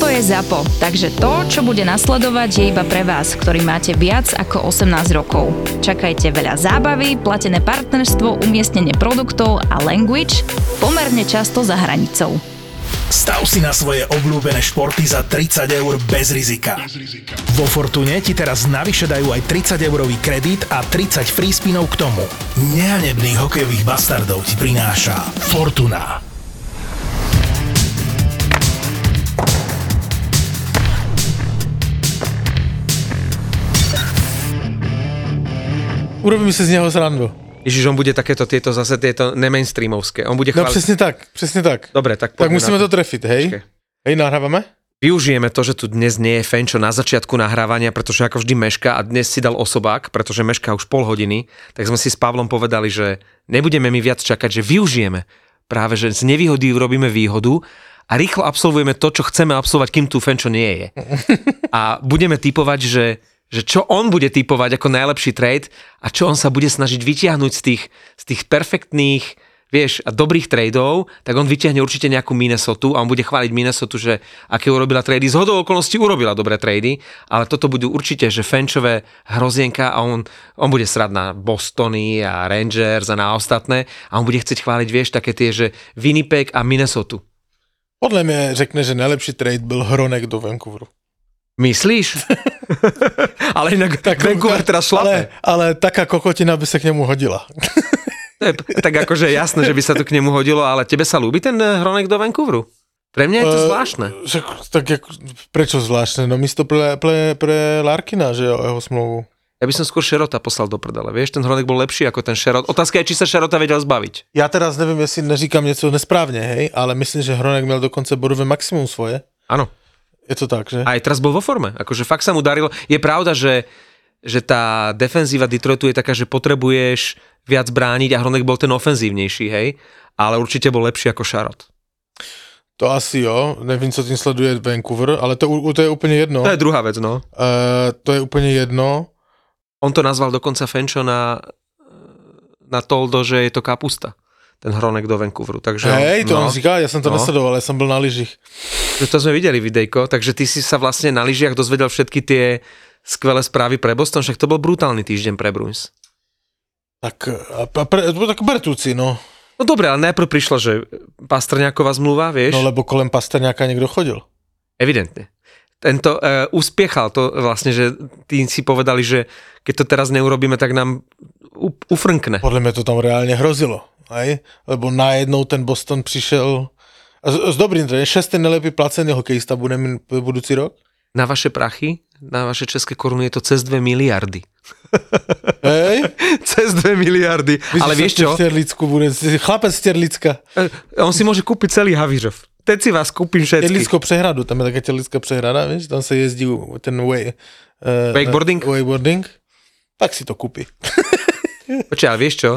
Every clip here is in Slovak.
Toto je ZAPO, takže to, čo bude nasledovať, je iba pre vás, ktorý máte viac ako 18 rokov. Čakajte veľa zábavy, platené partnerstvo, umiestnenie produktov a language pomerne často za hranicou. Stav si na svoje obľúbené športy za 30 eur bez rizika. Vo Fortune ti teraz navyše dajú aj 30 eurový kredit a 30 free spinov k tomu. Nehanebných hokejových bastardov ti prináša Fortuna. Urobím si z neho srandu. Ježiš, on bude takéto, tieto zase tieto nemainstreamovské. On bude No chváliť... přesně tak, přesně tak. Dobre, tak Tak musíme na to trefiť, hej? Počkej. Hej, nahrávame? Využijeme to, že tu dnes nie je Fenčo na začiatku nahrávania, pretože ako vždy meška a dnes si dal osobák, pretože meška už pol hodiny, tak sme si s Pavlom povedali, že nebudeme mi viac čakať, že využijeme práve, že z nevýhody urobíme výhodu a rýchlo absolvujeme to, čo chceme absolvovať, kým tu Fenčo nie je. A budeme typovať, že, že čo on bude typovať ako najlepší trade a čo on sa bude snažiť vytiahnuť z tých, z tých perfektných vieš, a dobrých tradeov, tak on vyťahne určite nejakú Minnesota a on bude chváliť Minnesota, že aké urobila trady. Z hodou okolností urobila dobré trady, ale toto budú určite, že Fenčové hrozienka a on, on bude srať na Bostony a Rangers a na ostatné a on bude chcieť chváliť, vieš, také tie, že Winnipeg a Minnesota. Podle mě řekne, že nejlepší trade byl Hronek do Vancouveru. Myslíš? ale inak tak Vancouver teraz ale, šlape. ale taká kokotina by se k němu hodila. Je tak akože jasné, že by sa to k nemu hodilo, ale tebe sa ľúbi ten eh, Hronek do Vancouveru? Pre mňa je to Eh, zvláštne. Že, tak jak, prečo zvláštne? No místo pre, pre, pre Larkina, že jeho smlouvu. Ja by som skôr Šerota poslal do prdele. Vieš, ten Hronek bol lepší ako ten Šerot. Otázka je, či sa Šerota vedel zbaviť. Já teraz nevím, jestli neříkám něco nesprávně, hej, ale myslím, že Hronek měl dokonce bodové maximum svoje. Áno. Je to tak, že? Aj teraz bol vo forme. Akože fakt sa mu darilo. Je pravda, že, že tá defenzíva Detroitu je taká, že potrebuješ viac brániť a Hronek bol ten ofenzívnejší, hej? Ale určite bol lepší ako Šarot. To asi jo, nevím, co tím sleduje Vancouver, ale to, to je úplně jedno. To je druhá vec, no. Uh, to je úplně jedno. On to nazval dokonca Fenčo na, na Toldo, že je to kapusta. Ten Hronek do Vancouveru. Takže, Hej, to no, on říká, já jsem to no. nesledoval, já jsem byl na lyžích. To sme videli videjko, takže ty si sa vlastne na lyžiach dozvedel všetky tie skvelé správy pre Boston, však to bol brutálny týždeň pre Bruins. Tak, a, pre, tak Bertuci, no. No dobre, ale najprv prišla, že Pastrňáková zmluva, vieš? No lebo kolem Pasterňáka někdo chodil. Evidentne. Tento uh, uspiechal to vlastne, že tí si povedali, že keď to teraz neurobíme, tak nám ufrnkne. Podle mě to tam reálně hrozilo. Hej? Lebo najednou ten Boston přišel s, s dobrým trénem, šestý nejlepší placený hokejista bude budoucí rok. Na vaše prachy, na vaše české koruny je to cez 2 miliardy. Hej? cez 2 miliardy. ale vieš čo? Sterlicku bude, chlapec z Sterlicka. Eh, On si môže kúpiť celý Havířov. Teď si vás kúpim všetky. Terlicko přehradu, tam je taká Terlická přehrada, víš, tam se jezdí ten way, uh, Wakeboarding? wakeboarding, tak si to kúpi. Počkaj, ale vieš čo?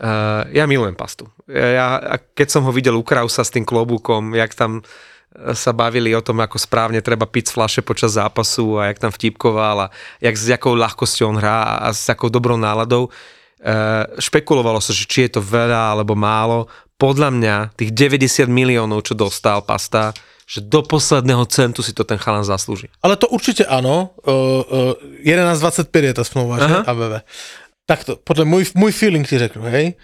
Uh, ja milujem pastu. Ja, keď som ho videl u Krausa s tým klobúkom, jak tam eh, sa bavili o tom, ako správne treba piť z flaše počas zápasu a jak tam vtipkoval a jak s jakou ľahkosťou on hrá a s akou dobrou náladou. Uh, špekulovalo sa, že či je to veľa alebo málo. Podľa mňa tých 90 miliónov, čo dostal pasta, že do posledného centu si to ten chalan zaslúži. Ale to určitě ano, uh, uh, 11.25 je ta smlouva, že? ABV. Tak to, podle můj, můj feeling ti řeknu, hej,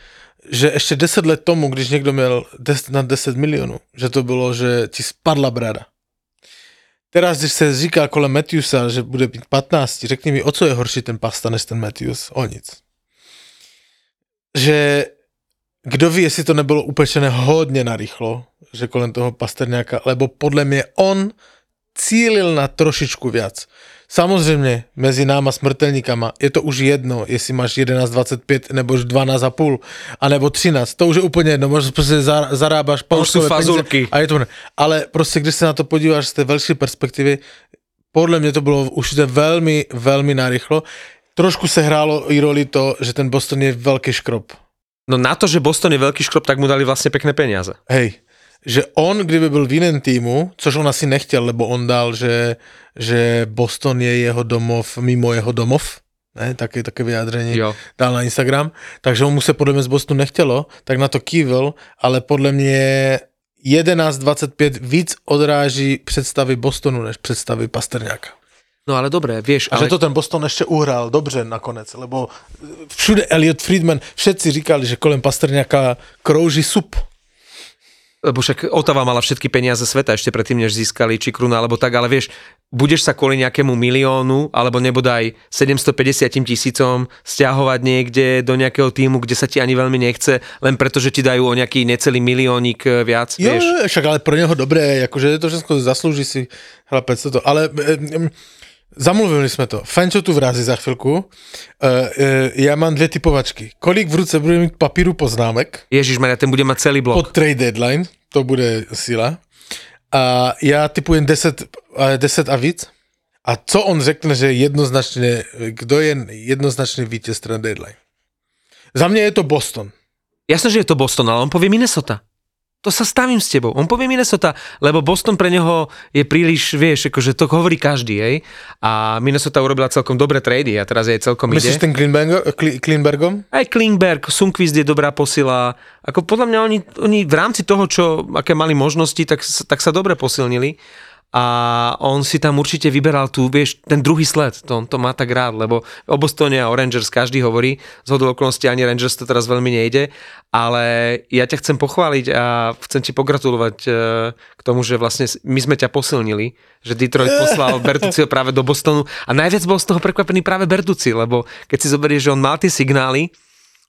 že ještě 10 let tomu, když někdo měl 10, na 10 milionů, že to bylo, že ti spadla brada. Teraz, když se říká kolem Matthewsa, že bude mít 15, řekni mi, o co je horší ten pasta než ten Matthews? O nic. Že kdo ví, jestli to nebylo upečené hodně narychlo, že kolem toho Pasterňáka, lebo podle mě on cílil na trošičku viac. Samozřejmě, mezi náma smrtelníkama je to už jedno, jestli máš 11,25 nebo už 12,5 a nebo 13, to už je úplně jedno, možná prostě za- zarábáš peníze fazulky. A je to, ale prostě, když se na to podíváš z té velké perspektivy, podle mě to bylo už velmi, velmi narychlo. Trošku se hrálo i roli to, že ten Boston je velký škrob. No na to, že Boston je veľký škrob, tak mu dali vlastne pekné peniaze. Hej, že on, kdyby byl v jiném týmu, což on asi nechtěl, lebo on dal, že, že Boston je jeho domov mimo jeho domov, ne, také, také vyjádření Jo. dal na Instagram, takže on mu se podle mě z Bostonu nechtělo, tak na to kývil, ale podle mě 11-25 víc odráží představy Bostonu než představy Pasterňáka. No ale dobre, vieš, A ale... že to ten Boston ešte uhrál dobře nakonec, lebo všude Elliot Friedman, všetci říkali, že kolem Pasterňáka krouží sup. Lebo však Otava mala všetky peniaze sveta ešte predtým, než získali či kruna, alebo tak, ale vieš, budeš sa kvôli nejakému miliónu, alebo nebodaj 750 tisícom stiahovať niekde do nejakého týmu, kde sa ti ani veľmi nechce, len preto, že ti dajú o nejaký necelý miliónik eh, viac, Jo, vieš. však ale pro něho dobré, jakože je to všechno zaslúži si chlapec toto. Ale e, zamluvili jsme to. Fenčo tu vrazí za chvilku. E, e, já mám dvě typovačky. Kolik v ruce bude mít papíru poznámek Ježiš, Maria, ten bude mať celý blok. pod trade deadline, to bude sila. A já typujem 10, a 10 a víc. A co on řekne, že jednoznačně, kdo je jednoznačný vítěz trade deadline? Za mě je to Boston. Jasné, že je to Boston, ale on povie Minnesota. To sa stavím s tebou. On povie Minnesota, lebo Boston pre neho je príliš, vieš, akože to hovorí každý, hej. A Minnesota urobila celkom dobré trady a teraz jej celkom Myslíš ide. ten Kleinbergo, Kli- Kleinbergom? Aj Klingberg, Sundqvist je dobrá posila. Ako podľa mňa oni, oni v rámci toho, čo, aké mali možnosti, tak, tak sa dobre posilnili. A on si tam určite vyberal tu, vieš, ten druhý sled, to, to má tak rád, lebo o Bostone a o Rangers každý hovorí, z hodou okolností ani Rangers to teraz veľmi nejde, ale ja ťa chcem pochváliť a chcem ti pogratulovať eh, k tomu, že vlastne my sme ťa posilnili, že Detroit poslal Bertuciho práve do Bostonu a najviac bol z toho prekvapený práve Bertuci, lebo keď si zoberieš, že on mal tie signály,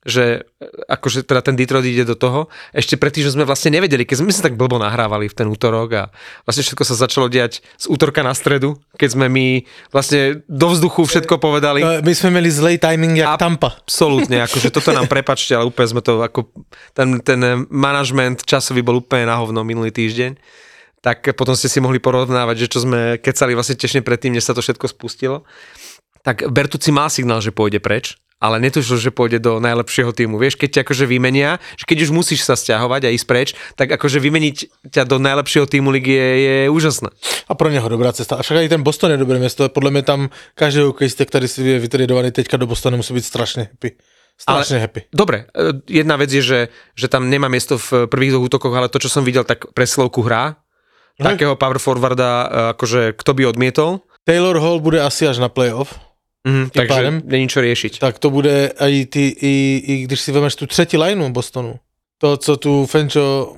že e, akože teda ten Detroit ide do toho. Ešte predtým, že sme vlastne nevedeli, keď sme sa tak blbo nahrávali v ten útorok a vlastne všetko sa začalo diať z útorka na stredu, keď sme my vlastne do vzduchu všetko povedali. No, My jsme měli zlej timing jak A- Tampa. Absolútne, akože toto nám prepačte, ale úplne sme to ako, ten, ten manažment časový bol úplne na hovno minulý týždeň. Tak potom ste si mohli porovnávať, že čo sme kecali vlastne tešne predtým, než sa to všetko spustilo. Tak Bertuci mal signál, že pôjde preč, ale netušil, že pôjde do najlepšieho týmu. Vieš, keď ťa akože vymenia, že keď už musíš sa stiahovať a ísť preč, tak akože vymeniť ťa do najlepšieho týmu ligy je, je úžasné. A pro něho dobrá cesta. A však i ten Boston je dobré město. Podle mě tam každý hokejistek, který si je vytradovaný teďka do Bostonu, musí být strašně happy. Strašně happy. Dobre, e, jedna vec je, že, že tam nemá miesto v prvých dvoch útokoch, ale to, čo som videl, tak preslovku hrá. Takého power forwarda, e, akože kto by odmietol. Taylor Hall bude asi až na playoff. Mhm, takže pádem? není čo riešiť. Tak to bude i, ty, i, i když si vemeš tu třetí lineu Bostonu. To, co tu Fenčo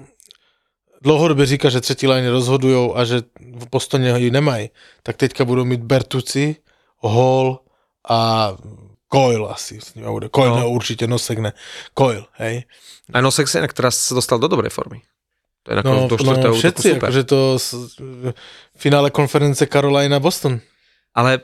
dlouhodobě říká, že třetí line rozhodujou a že v Bostoně ji nemají, tak teďka budou mít Bertuci, Hall a Coil asi. s nima bude. Coil No. no. určitě, Nosek ne. Coil, hej. A Nosek sa inak teraz sa dostal do dobrej formy. To je na No, do no všetci, super. akože to v finále konference Carolina Boston. Ale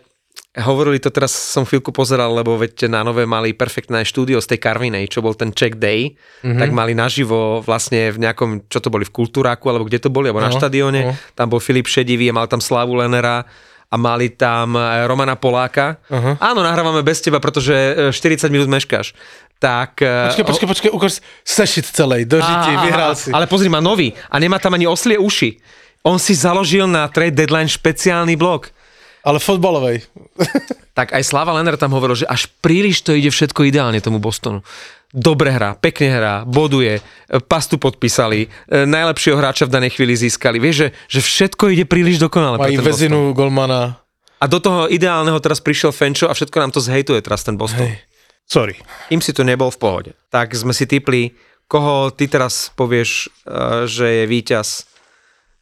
hovorili to teraz, som chvíľku pozeral, lebo veď na nové mali perfektné štúdio z tej Karvinej, čo bol ten check day, Mhm. mm-hmm. tak mali naživo vlastne v nejakom, čo to boli, v Kultúráku, alebo kde to boli, alebo na No, štadióne, no. tam bol Filip Šedivý a mal tam Slavu Lenera a mali tam eh, Romana Poláka. Aha. Áno, nahrávame bez teba, pretože eh, 40 minút meškáš. Tak... eh, Počkej, počkej, počkej, ukáž sešit celej, dožití, á, si. Ale pozri, má nový a nemá tam ani oslie uši. On si založil na trade deadline špeciálny blok. Ale fotbalovej. Tak aj Slava Lenner tam hovoril, že až príliš to ide všetko ideálne tomu Bostonu. Dobre hrá, pekne hrá, boduje, e, pastu podpísali, e, najlepšieho hráča v danej chvíli získali. Vieš, že, že všetko ide príliš dokonale Boston. vezinu golmana. A do toho ideálneho teraz prišiel Fenčo a všetko nám to zhejtuje teraz ten Boston. Hej. Sorry. Im si to nebol v pohode. Tak sme si typli, koho ty teraz povieš, e, že je víťaz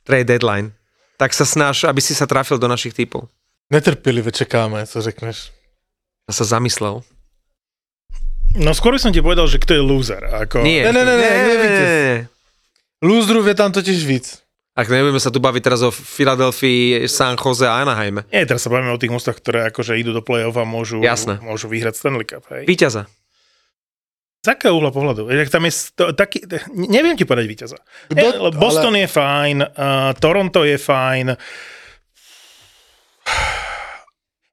trade deadline. Tak sa snaž, aby si sa trafil do našich typov. Netrpělivě čekáme, co řekneš. Ja sa zamyslel. No skôr by som ti povedal, že kto je loser. Ako... Nie. Ne, ne, ne, ne, nie, nie. Lúzrův je tam totiž víc. Ak nebudeme sa tu baviť teraz o Filadelfii, San Jose a Anaheime. Nie, teraz sa bavíme o tých mostách, ktoré akože idú do play-off a môžu, Jasné. môžu vyhrať Stanley Cup. Hej. Víťaza. Z akého uhla pohľadu? Jak tam je sto, taký, neviem ti povedať víťaza. Kdo- lebo Boston je fajn, uh, Toronto je fajn.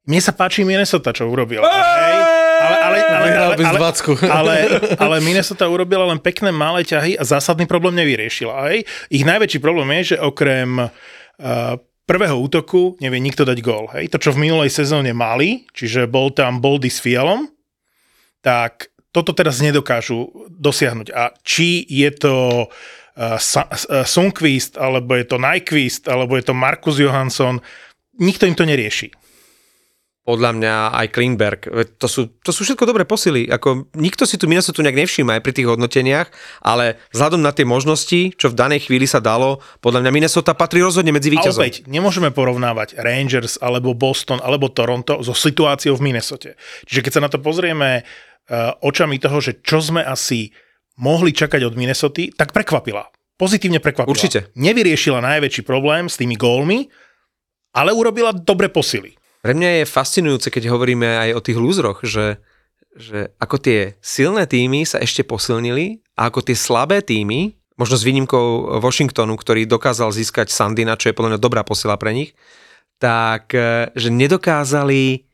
Mne sa páči Minnesota, čo urobila. Hej? Ale, ale, ale, ale, ale, ale, ale Minnesota urobila len pekné malé ťahy a zásadný problém nevyriešila. Hej? Ich najväčší problém je, že okrem uh, prvého útoku nevie nikto dať gól. Hej? To, čo v minulej sezóne mali, čiže bol tam Boldy s Fialom, tak toto teraz nedokážu dosiahnuť. A či je to uh, Sa- uh, Sundqvist, alebo je to Nyquist, alebo je to Markus Johansson. Nikto im to nerieši. Podľa mňa aj Klingberg. Veď To sú, to sú všetko dobré posily. Ako, nikto si tu Minnesota nejak nevšíma aj pri tých hodnoteniach, ale vzhľadom na tie možnosti, čo v danej chvíli sa dalo, podľa mňa Minnesota patrí rozhodne medzi A víťazov. opäť, nemôžeme porovnávať Rangers, alebo Boston, alebo Toronto so situáciou v Minnesote. Čiže keď sa na to pozrieme uh, očami toho, že čo sme asi mohli čakať od Minnesoty, tak prekvapila. Pozitívne prekvapila. Určite. Nevyriešila najväčší problém s tými gólmi, ale urobila dobre posily. Pre mňa je fascinujúce, keď hovoríme aj o tých lúzroch, že, že ako tie silné týmy sa ešte posilnili a ako tie slabé týmy, možno s výnimkou Washingtonu, ktorý dokázal získať Sandina, čo je podľa mňa dobrá posila pre nich, tak eh, že nedokázali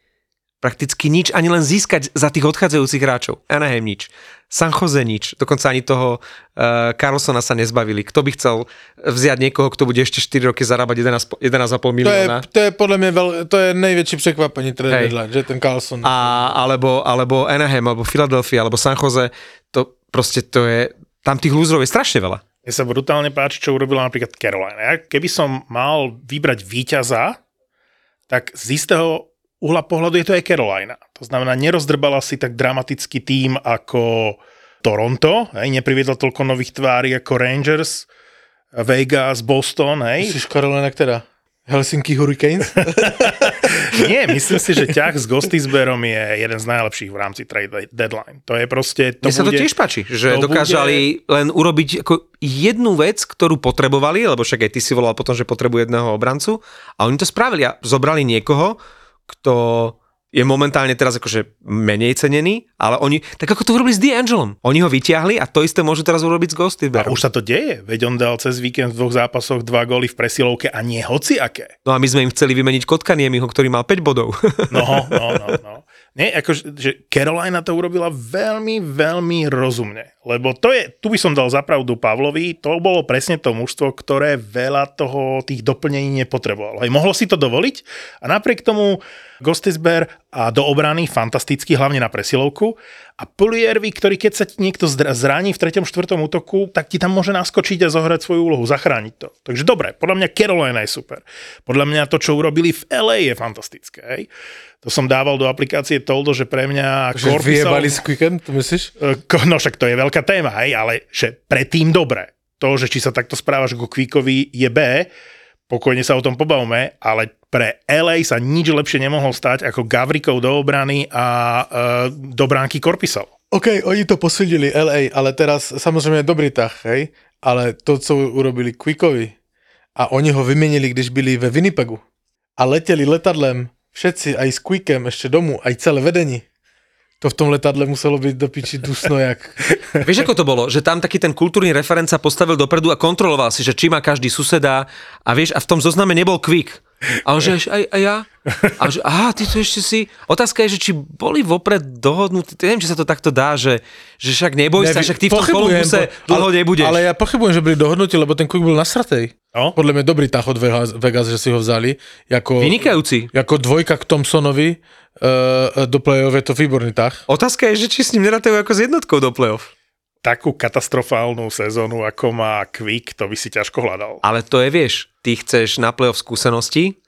prakticky nič, ani len získať za tých odchádzajúcich hráčov. Anaheim nič. San Jose nič. Dokonca ani toho uh, Carlsona sa nezbavili. Kto by chcel vziať niekoho, kto bude ešte 4 roky zarábať 11, 11,5 To je, milióna? to je podľa mňa veľ, to je najväčšie překvapenie trade deadline, že ten Carlson. a, alebo, alebo Anaheim, alebo Philadelphia, alebo San Jose, to proste to je, tam tých lúzrov je strašne veľa. Mne sa brutálne páči, čo urobila napríklad Carolina. Ja, keby som mal vybrať víťaza, tak z istého uhla pohľadu je to aj Carolina. To znamená, nerozdrbala si tak dramatický tým ako Toronto, hej, nepriviedla toľko nových tvári ako Rangers, Vegas, Boston, hej. Myslíš Carolina ktorá? Helsinki Hurricanes? Nie, myslím si, že ťah s Gostisberom je jeden z najlepších v rámci trade deadline. To je proste... To Mne sa to bude, tiež páči, že dokázali len urobiť ako jednu vec, ktorú potrebovali, lebo však aj ty si volal potom, že potrebujú jedného obrancu a oni to spravili a zobrali niekoho, kto je momentálne teraz akože menej cenený, ale oni, tak ako to urobili s D'Angelom. Oni ho vyťahli a to isté môžu teraz urobiť s A Ghostiberom. už sa to deje, veď on dal cez víkend v dvoch zápasoch dva góly v presilovke a nie hoci aké. No a my sme im chceli vymeniť Kotkaniemiho, ktorý mal 5 bodov. No, no, no, no. Nie, akože, že Carolina to urobila veľmi, veľmi rozumne. Lebo to je, tu by som dal zapravdu Pavlovi, to bolo presne to mužstvo, ktoré veľa toho, tých doplnení nepotrebovalo. Hej, mohlo si to dovoliť a napriek tomu Gostisber a do obrany fantasticky, hlavne na presilovku. A Puliervi, ktorý keď sa ti niekto zraní v 3. 4. útoku, tak ti tam môže naskočiť a zohrať svoju úlohu, zachrániť to. Takže dobre, podľa mňa Carolina je super. Podľa mňa to, čo urobili v LA je fantastické. Hej. To som dával do aplikácie Toldo, že pre mňa Že Korpisov- vyjebali z Quicken, to myslíš? E, No však to je veľká téma, hej, ale že predtým dobre. To, že či sa takto správaš ku Kvíkovi je B, pokojne sa o tom pobavme, ale pre LA sa nič lepšie nemohol stať ako Gavrikov do obrany a e, do bránky Korpisov. OK, oni to posúdili LA, ale teraz samozrejme je dobrý tah, hej? Ale to, co urobili Quickovi a oni ho vymenili, když byli ve Winnipegu a leteli letadlem všetci aj s Quickem ešte domů, aj celé vedení. To v tom letadle muselo byť do piči dusno jak... Vieš, ako to bolo? Že tam taký ten kultúrny referent sa postavil dopredu a kontroloval si, že či má každý suseda a vieš, a v tom zozname nebol Quick. A on že, aj, aj ja? A že, aha, ty to ešte si... Otázka je, že či boli vopred dohodnutí, neviem, či sa to takto dá, že, že však neboj sa, Nevi- však ty v tom po- dlho nebudeš. Ale ja pochybujem, že byli dohodnutí, lebo ten Quick bol nasratej. No. Podľa mňa dobrý tah od Vegas, Vegas, že si ho vzali. Jako, Vynikajúci. Ako dvojka k Thompsonovi uh, do play-off je to výborný tah. Otázka je, že či s ním nerátajú ako s jednotkou do play-off. Takú katastrofálnu sezónu, ako má Quick, to by si ťažko hľadal. Ale to je, vieš, ty chceš na play-off skúsenosti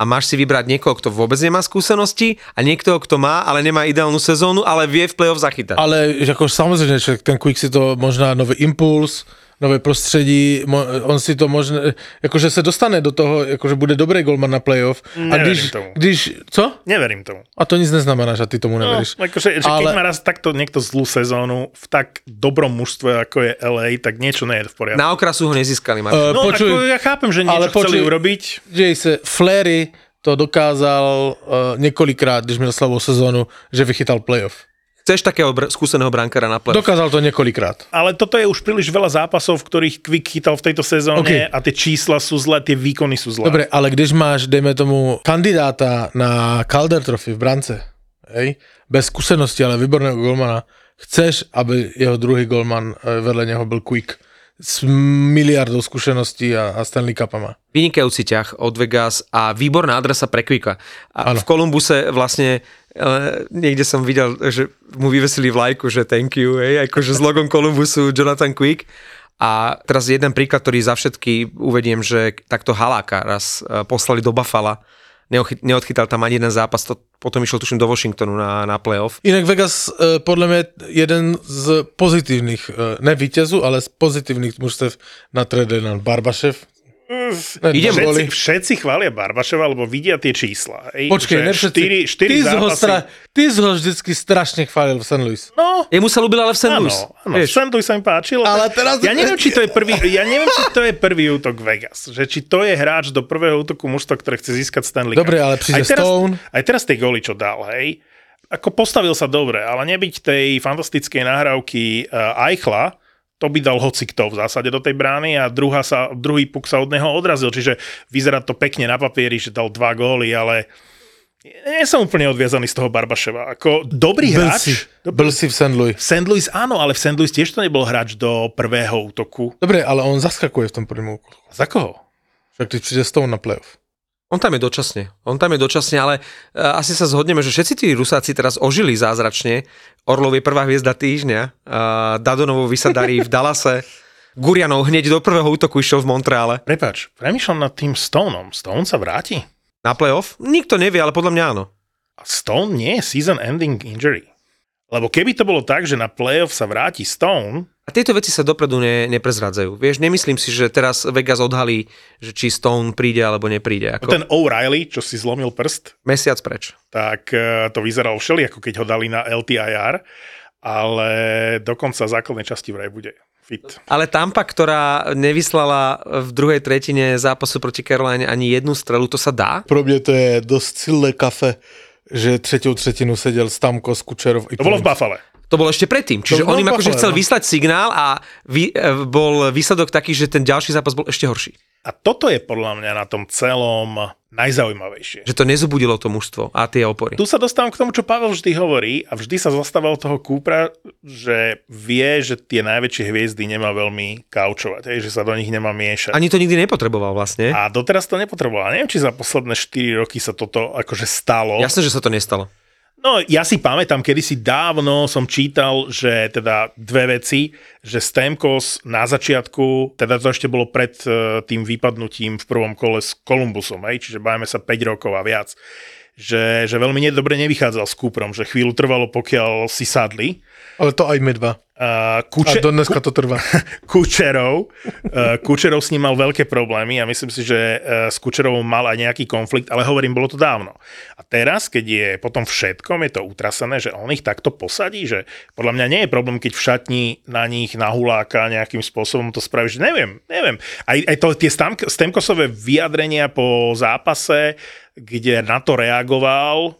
a máš si vybrať niekoho, kto vôbec nemá skúsenosti a niekto, kto má, ale nemá ideálnu sezónu, ale vie v play-off zachytať. Ale ako samozrejme, že ten Quick si to možná nový impuls, nové prostředí, mo, on si to možná, akože se dostane do toho, akože bude dobrý golman na playoff. A Neverím když, tomu. když, co? Neverím tomu. A to nic neznamená, že ty tomu No, neveríš. akože, že keď Ale- má raz takto niekto zlú sezónu v tak dobrom mužstve, ako je LA, tak niečo nie je v poriadku. Na okrasu ho nezískali, Martin. Uh, No, počuj, ako ja chápem, že niečo ale chceli počuj- urobiť. Dej se, Flery to dokázal uh, několikrát, když měl slabou sezónu, že vychytal playoff. Chceš takého br- skúseného brankára na play Dokázal to několikrát. Ale toto je už príliš veľa zápasov, v ktorých Quick chytal v tejto sezóne OK. a tie čísla sú zlé, tie výkony sú zlé. Dobre, ale když máš, dejme tomu, kandidáta na Calder Trophy v brance, hej, bez skúsenosti, ale výborného golmana, chceš, aby jeho druhý golman eh, vedle neho byl Quick s miliardou skúseností a, a Stanley Cupama. Vynikajúci ťah od Vegas a výborná adresa pre Quicka. A Áno. v Kolumbuse vlastne uh, niekde som videl, že mu vyvesili vlajku, že thank you, hej, akože s logom Kolumbusu Jonathan Quick A teraz jeden príklad, ktorý za všetky uvediem, že takto Haláka raz e, poslali do Buffalo, neochyt, neodchytal tam ani jeden zápas, to potom išiel tuším do Washingtonu na, na playoff. Inak Vegas e, podľa mňa jeden z pozitívnych, e, ne víťazu, ale z pozitívnych mužstev na trade na Barbašev. Ne, Idem Všetci, góly. všetci chvália Barbaševa, lebo vidia tie čísla. Hej, Počkej, ne všetci. štyri, štyri ty, z ho zápasy. stra, ty z ho vždycky strašne chválil v St. Louis. No, Jemu sa ľúbil ale v St. Louis. áno, Vieš, St. Louis sa mi páčil. Ale teraz- Ja neviem, či to je prvý, ja neviem, či to je prvý útok Vegas. Že či to je hráč do prvého útoku mužstva, ktoré chce získať Stanley Cup. Dobre, ale príde aj teraz, Stone. Aj teraz tie góly, čo dal, hej, ako postavil sa dobre, ale nebyť tej fantastickej nahrávky uh, Eichla, to by dal hoci kto v zásade do tej brány a druhá sa, druhý puk sa od neho odrazil, čiže vyzerá to pekne na papieri, že dal dva góly, ale nie som úplne odviazaný z toho Barbaševa. Ako dobrý Byl hráč, si, byl si v St. Louis. v St. Louis áno, ale v St. Louis tiež to nebol hráč do prvého útoku. Dobre, ale on zaskakuje v tom prvnom úkolu. Za koho? Však ty príde s tou na playoff. On tam je dočasne. On tam je dočasne, ale uh, asi sa zhodneme, že všetci tí Rusáci teraz ožili zázračne. Orlov je prvá hviezda týždňa, uh, Dadonovovi sa darí v Dallase, Gurianov hneď do prvého útoku išiel v Montreale. Prepač, premýšľam nad tým Stoneom. Stone sa vráti? Na playoff? Nikto nevie, ale podľa mňa áno. Stone nie je season ending injury. Lebo keby to bolo tak, že na playoff sa vráti Stone, A tieto veci sa dopredu ne, neprezradzajú. Vieš, nemyslím si, že teraz Vegas odhalí, že či Stone príde alebo nepríde. Ako ten O'Reilly, čo si zlomil prst, mesiac preč. tak eh, to vyzeralo všeli, ako keď ho dali na LTIR, ale dokonca základnej časti vraj bude fit. Ale Tampa, ktorá nevyslala v druhej tretine zápasu proti Caroline ani jednu strelu, to sa dá? Pro mě to je dost silné kafe, že třetiu třetinu seděl Stamkos, Kučerov i To bolo v. Buffale. To bolo ešte predtým. Čiže on im akože chcel no. vyslať signál a vy, e, bol výsledok taký, že ten ďalší zápas bol ešte horší. A toto je podľa mňa na tom celom najzaujímavejšie. Že to nezobudilo to mužstvo a tie opory. Tu sa dostávam k tomu, čo Pavel vždy hovorí a vždy sa zastával toho Kúpra, že vie, že tie najväčšie hviezdy nemá veľmi kaučovať, hej, že sa do nich nemá miešať. Ani to nikdy nepotreboval vlastne. A doteraz to nepotreboval. Neviem, či za posledné 4 roky sa toto akože stalo. Jasné, že sa to nestalo. No, ja si pamätám, kedy si dávno som čítal, že teda dve veci, že Stamkos na začiatku, teda to ešte bolo pred eh, tým vypadnutím v prvom kole s Kolumbusom, hej, čiže bavíme sa 5 rokov a viac, že, že veľmi dobre nevychádzal s Kúprom, že chvíľu trvalo, pokiaľ si sadli. Ale to aj my dva. Uh, A Kuče- do dneska to trvá. Kučerov. Uh, Kučerov s ním mal veľké problémy a myslím si, že uh, s Kučerovom mal aj nejaký konflikt, ale hovorím, bolo to dávno. A teraz, keď je potom všetkom, je to utrasené, že on ich takto posadí, že podľa mňa nie je problém, keď v šatni na nich nahuláka nejakým spôsobom to spraví, že neviem, neviem. Aj, aj to, tie Stamk- Stemkosové vyjadrenia po zápase, kde na to reagoval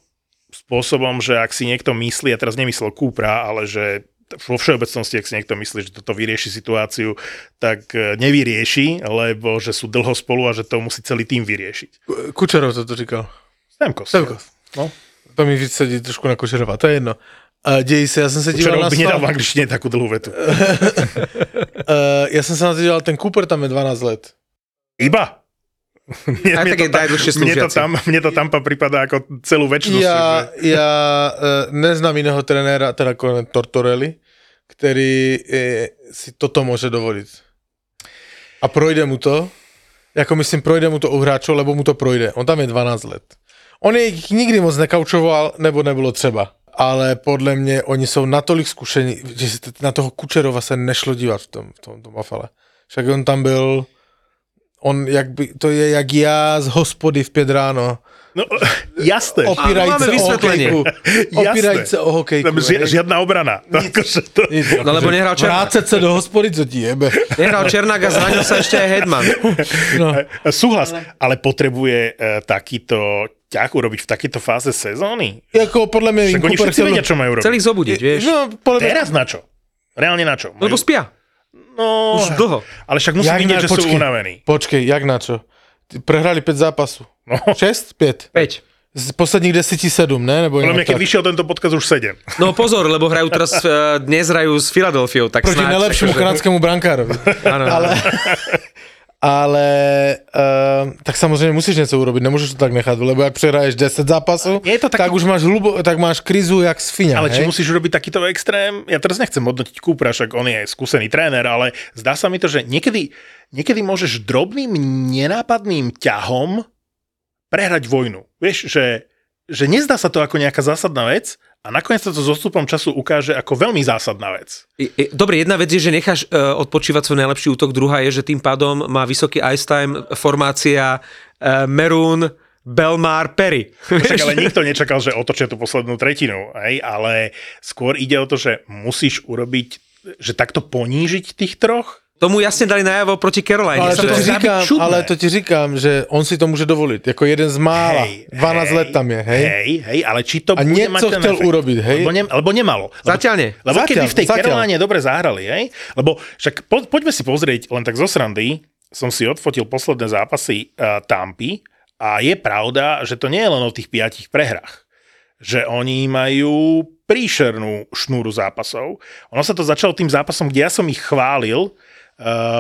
spôsobom, že ak si niekto myslí, a teraz nemyslel Kúpra, ale že vo všeobecnosti, ak si niekto myslí, že toto vyrieši situáciu, tak e, nevyrieši, lebo že sú dlho spolu a že to musí celý tým vyriešiť. Kučerov to říkal. Stemkos. Stemkos. No. To mi víc sedí trošku na Kučerova, to je jedno. A děj se, já jsem se díval Kučerov na by nedal v takú dlhú vetu. uh, já jsem se na to díval, ten Cooper tam je 12 let. Iba? Mne, Aj mne, tak to, najdlhšie mne, to slúžiaci. tam, mne to tam pripadá ako celú väčšnosť. Já, že... já uh, neznám jiného trenéra, teda konec Tortorelli, který uh, si toto může dovolit. A projde mu to, jako myslím, projde mu to u hráčů, lebo mu to projde. On tam je 12 let. On je jich nikdy moc nekaučoval, nebo nebylo třeba. Ale podle mě oni jsou natolik zkušení, že na toho Kučerova se nešlo dívat v tom, v tom, tom afale. Však on tam byl, on jak by, to je jak já z hospody v pět ráno. No, jasné. Opírajte máme se o vysvetlenie. hokejku. Opírajte se o hokejku. Tam ži, žiadna obrana. No, akože to... No lebo nehral Černák. Vrácet se do hospody, co ti jebe. Nehral Černák a zranil sa ešte aj Hedman. No. Súhlas, ale potrebuje uh, takýto ťah urobiť v takejto fáze sezóny? Jako podle mě Však oni všetci vedia, čo majú robiť. Chceli ich zobudiť, vieš. No, mě, Teraz na čo? Reálne na čo? Lebo Majú... spia. No, Už dlho. ale však musí Jak vidieť, na- že sú počkej. unavení. počkej, jak na čo? Prehrali 5 zápasů. No. 6? 5? 5. Z posledních deseti sedm, ne? Nebo Podľa mňa, keď vyšiel tento podcast už 7. No pozor, lebo hrajú teraz, eh, dnes hrajú s Filadelfiou, tak Proti snáď, najlepšímu akože- kanadskému brankárovi. Áno, ale, ale uh, tak samozřejmě musíš něco urobit, nemůžeš to tak nechat, lebo jak přehraješ 10 zápasů, Je to taký- tak už máš hlubo, tak máš krizu jak svinia, Ale či musíš urobiť takýto extrém? Ja teraz nechcem hodnotiť Kúpra, však on je skúsený tréner, ale zdá sa mi to, že niekedy, niekedy môžeš drobným nenápadným ťahom prehrať vojnu. Vieš, že, že nezdá sa to ako nejaká zásadná vec a nakoniec sa to s odstupom času ukáže ako veľmi zásadná vec. Dobre, jedna vec je, že necháš uh, odpočívať svoj najlepší útok, druhá je, že tým pádom má vysoký ice time formácia uh, Merún, Belmar, Perry. Však ale nikto nečakal, že otočia tú poslednú tretinu, hej? ale skôr ide o to, že musíš urobiť, že takto ponížiť tých troch, Tomu jasne dali najavo proti Caroline. Ale to, to ti říkám, čudné. ale to ti říkám, že on si to může dovolit, jako jeden z mála. 12 let tam je, hej? Hej, hej, ale či to A bude mať ten chcel efekt? urobiť, hej? Lebo, ne, lebo nemalo. Lebo, Zatiaľ nie. Lebo keby Zatiaľ, v tej zatiaľ. Caroline dobre zahrali, hej? Lebo však po, poďme si pozrieť, len tak zo srandy, som si odfotil posledné zápasy uh, Tampy a je pravda, že to nie je len o tých piatich prehrách. Že oni majú príšernú šnúru zápasov. Ono sa to začalo tým zápasom, kde ja som ich chválil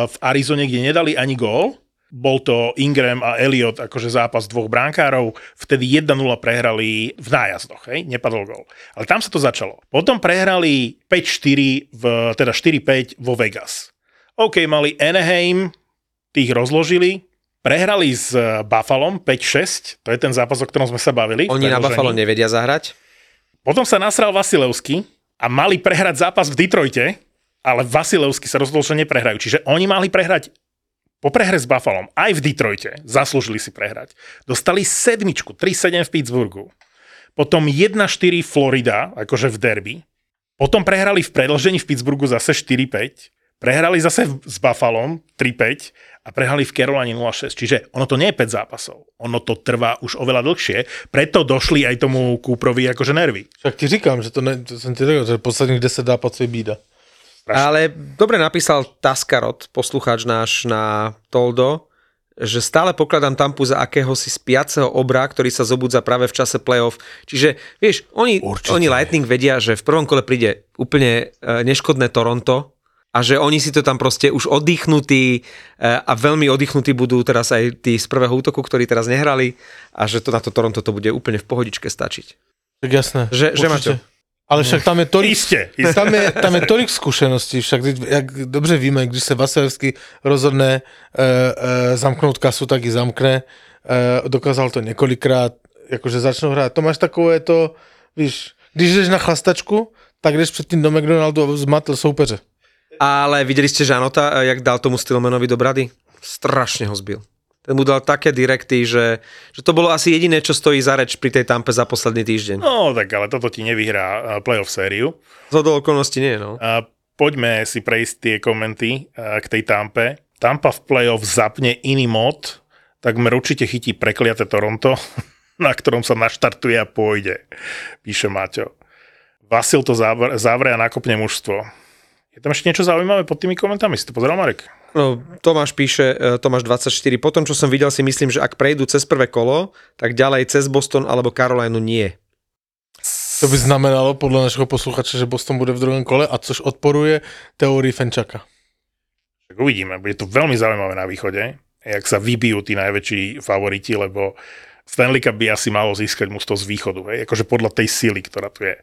v Arizone, kde nedali ani gól. Bol to Ingram a Elliot akože zápas dvoch bránkárov. Vtedy 1-0 prehrali v nájazdoch, hej? nepadol gól. Ale tam sa to začalo. Potom prehrali 5-4, v, teda 4-5 vo Vegas. OK, mali Anaheim, tých rozložili, prehrali s eh, Buffalom 5-6, to je ten zápas, o ktorom sme sa bavili. Oni na. Buffalo nevedia zahrať. Potom sa nasral Vasilevsky a mali prehrať zápas v Detroite, ale Vasilevsky sa rozhodol, že neprehrajú. Čiže oni mali prehrať po prehre s Buffalom aj v Detroite. Zaslúžili si prehrať. Dostali sedmičku, 3-7 v Pittsburghu. Potom 1-4 Florida, akože v derby. Potom prehrali v predlžení v Pittsburghu zase 4-5. Prehrali zase s Buffalom 3-5 a prehrali v Caroline 0-6. Čiže ono to nie je 5 zápasov. Ono to trvá už oveľa dlhšie. Preto došli aj tomu Kúprovi akože nervy. Však ti říkám, že to, ne, to jsem ti řekl, že posledních 10 zápasů je bída. Ale dobre napísal Taskarot, poslucháč náš na Toldo, že stále pokladám Tampu za akéhosi spiaceho obra, ktorý sa zobudza práve v čase playoff. Čiže, vieš, oni, Určite. oni Lightning vedia, že v prvom kole príde úplne e, neškodné Toronto a že oni si to tam proste už oddychnutí e, a veľmi oddychnutí budú teraz aj tí z prvého útoku, ktorí teraz nehrali a že to na to Toronto to bude úplne v pohodičke stačiť. Tak jasné. Že- že. Maťo. Ale však tam je tolik, Iste, iste. tam je, tam je tolik zkušeností, však jak dobře víme, když se Vasilevský rozhodne e, e, zamknout kasu, tak ji zamkne. E, dokázal to několikrát, jakože začnou hrát. To máš takové to, víš, když jdeš na chlastačku, tak jdeš předtím do McDonaldu a zmatl soupeře. Ale videli ste Žanota, jak dal tomu Stillmanovi do brady? Strašne ho zbil. Ten mu dal také direkty, že, že to bolo asi jediné, čo stojí za reč pri tej tampe za posledný týždeň. No, tak ale toto ti nevyhrá eh, playoff sériu. Z hodou okolností nie, no. A poďme si prejsť tie komenty eh, k tej Tampe. Tampa v playoff zapne iný mod, takmer určite chytí prekliate Toronto, na ktorom sa naštartuje a pôjde, píše Maťo. Vasil to zavr- zavre a nakopne mužstvo. Je tam ešte niečo zaujímavé pod tými komentami? Si to pozeral, Marek? No Tomáš píše, eh, Tomáš 24, potom čo som videl si myslím, že ak prejdú cez prvé kolo, tak ďalej cez Boston alebo Carolinu nie. To by znamenalo podle našeho posluchače, že Boston bude v druhém kole, a což odporuje teórii Fenčaka. Tak uvidíme, bude to veľmi zaujímavé na východe, jak sa vybijú tí najväčší favoriti, lebo Stanley Cup by asi malo získať mužstvo z východu, hej? akože podľa tej síly, ktorá tu je.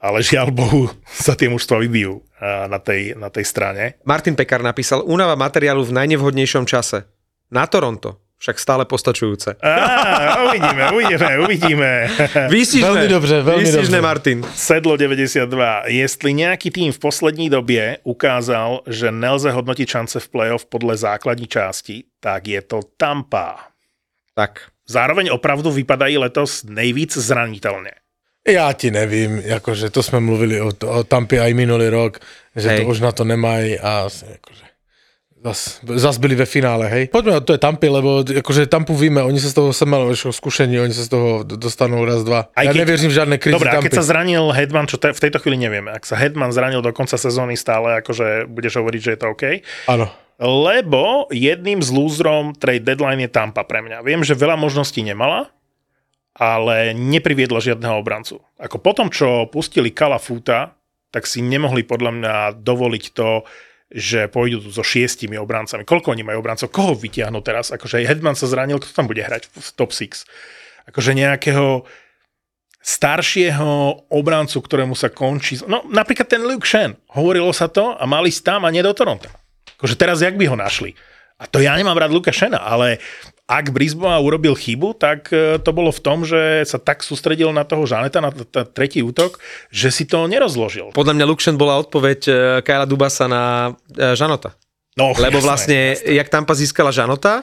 Ale žiaľ Bohu sa tie mužstva vybijú na tej, na tej strane. Martin Pekar napísal, únava materiálu v najnevhodnejšom čase. Na Toronto, však stále postačujúce. Á, uvidíme, uvidíme, uvidíme. Výstižné, Veľmi dobře, veľmi výstižné dobře. Martin. Sedlo 92. Jestli nejaký tým v poslední době ukázal, že nelze hodnotiť šance v playoff podle základní části, tak je to Tampa. Tak, Zároveň opravdu vypadají letos nejvíc zranitelně. Já ti nevím, jakože to jsme mluvili o, o Tampě i minulý rok, že Hej. to už na to nemají a jakože zas, zas byli ve finále, hej. Poďme, to je Tampy, lebo akože Tampu víme, oni sa z toho Semelového zkušení, oni sa z toho d- dostanú raz, dva. Aj ja keď- nevěřím v žiadne krízy Dobre, a keď sa zranil Hedman, čo te, v tejto chvíli nevieme, ak sa Hedman zranil do konca sezóny stále, akože budeš hovoriť, že je to OK. Áno. Lebo jedným z lúzrom trade deadline je Tampa pre mňa. Viem, že veľa možností nemala, ale nepriviedla žiadneho obrancu. Ako potom, čo pustili Kala Futa, tak si nemohli podľa mňa dovoliť to, že pôjdu tu so šiestimi obrancami. Koľko oni majú obrancov? Koho vytiahnu teraz? Akože Hedman sa zranil, kto tam bude hrať v top 6? Akože nejakého staršieho obrancu, ktorému sa končí... No napríklad ten Luke Shen. Hovorilo sa to a mali tam a nie do Toronto. Akože teraz jak by ho našli? A to ja nemám rád Luka Shena, ale ak Brisbane urobil chybu, tak e, to bolo v tom, že sa tak sústredil na toho Žaneta, na t- t- tretí útok, že si to nerozložil. Podľa mňa Luxen bola odpoveď e, Kajla Dubasa na e, Žanota. No, Lebo jasné, vlastne, jasné. jak Tampa získala Žanota,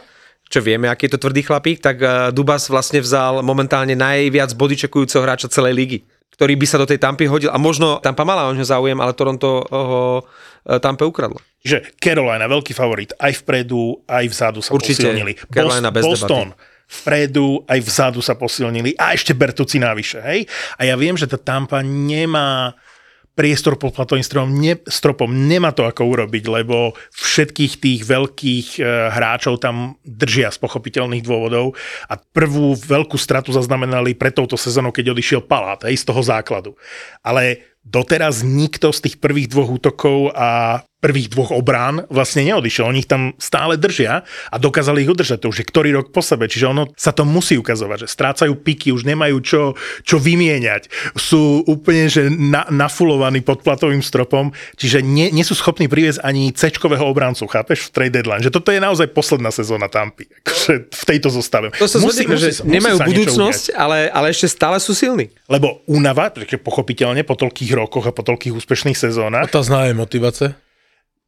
čo vieme, aký je to tvrdý chlapík, tak Dubas vlastne vzal momentálne najviac bodyčekujúceho hráča celej ligy ktorý by sa do tej Tampy hodil. A možno Tampa mala o ňo záujem, ale Toronto ho eh, Tampe ukradlo. Že Carolina, veľký favorit, aj vpredu, aj vzadu sa Určite. posilnili. Carolina bez Boston, vpredu, aj vzadu sa posilnili. A ešte Bertuci navyše, hej? A ja viem, že tá Tampa nemá priestor pod platovým stropom, ne, stropom. Nemá to ako urobiť, lebo všetkých tých veľkých e, hráčov tam držia z pochopiteľných dôvodov a prvú veľkú stratu zaznamenali pre touto sezónou, keď odišiel Palát, hej, z toho základu. Ale doteraz nikto z tých prvých dvoch útokov a prvých dvoch obrán vlastne neodišiel. Oni ich tam stále držia a dokázali ich udržať. To už je ktorý rok po sebe. Čiže ono sa to musí ukazovať, že strácajú piky, už nemajú čo, čo vymieňať. Sú úplne že na, nafulovaní pod platovým stropom, čiže nie, nie sú schopní priviesť ani c obrancu, chápeš, v trade deadline. Že toto je naozaj posledná sezóna Tampy. Akože v tejto zostave. To sa Musí- že musí sa- musí nemajú budúcnosť, ale, ale ešte stále sú silní. Lebo únava, pochopiteľne po toľkých rokoch a po toľkých úspešných sezónach, Otázna je motivace.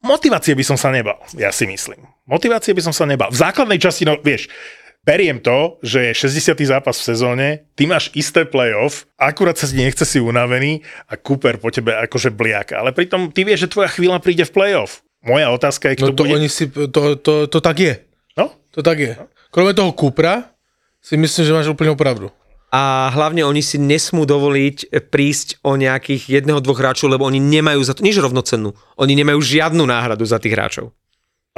Motivácie by som sa nebal, ja si myslím. Motivácie by som sa nebal. V základnej časti, no vieš, beriem to, že je 60. zápas v sezóne, ty máš isté playoff, akurát sa ti nechce si unavený a Cooper po tebe akože bliaka. Ale pritom ty vieš, že tvoja chvíľa príde v playoff. Moja otázka je, No kto to bude... oni si, to, to, to tak je. No? To tak je. Kromě toho Kupra si myslím, že máš úplne pravdu. A hlavne oni si nesmú dovoliť prísť o nejakých jedného, dvoch hráčov, lebo oni nemajú za to nič rovnocennú. Oni nemajú žiadnu náhradu za tých hráčov.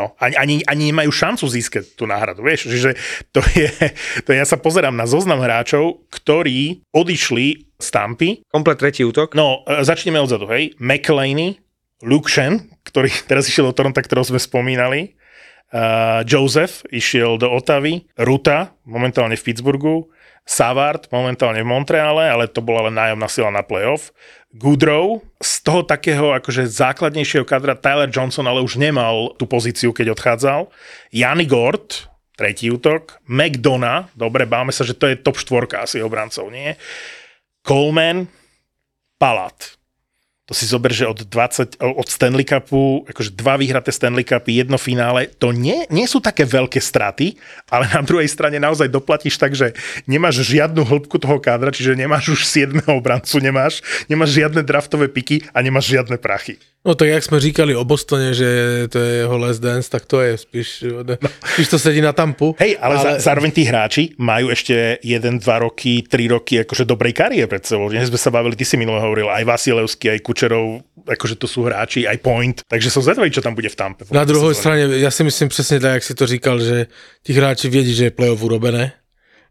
No, ani, ani, ani nemajú šancu získať tú náhradu, vieš, že to je, to ja sa pozerám na zoznam hráčov, ktorí odišli z Tampy Komplet tretí útok. No, e, začneme odzadu, hej. McLeany, Luke Shen, ktorý teraz išiel do Toronto, ktorého sme spomínali. Uh, Joseph išiel do Otavy. Ruta, momentálne v Pittsburghu. Savard, momentálne v Montreale, ale to bola len nájomná sila na playoff. Goodrow, z toho takého akože základnejšieho kadra Tyler Johnson, ale už nemal tú pozíciu, keď odchádzal. Yanni Gord, tretí útok. McDonough, dobre, báme sa, že to je top štvorka asi obrancov, nie? Coleman, Palat. To si zober, že od 20, od Stanley Cupu, akože dva vyhraté Stanley Cupy, jedno finále, to nie, nie sú také veľké straty, ale na druhej strane naozaj doplatíš tak, že nemáš žiadnu hĺbku toho kádra, čiže nemáš už 7 obrancu, nemáš, nemáš žiadne draftové piky a nemáš žiadne prachy. No tak jak jsme říkali o Bostoně, že to je jeho last dance, tak to je spíš, spíš to sedí na tampu. Hej, ale, ale... Za, zároveň tí hráči majú ešte 1, 2 roky, 3 roky akože dobrej kariéry pred sebou. Dnes sme sa bavili, ty si minule hovoril, aj Vasilevský, aj Kučerov, akože to sú hráči, aj Point, takže som zvedavý, čo tam bude v Tampe. Na druhou straně, já si myslím přesně tak, jak si to říkal, že ti hráči vědí, že je playoff urobené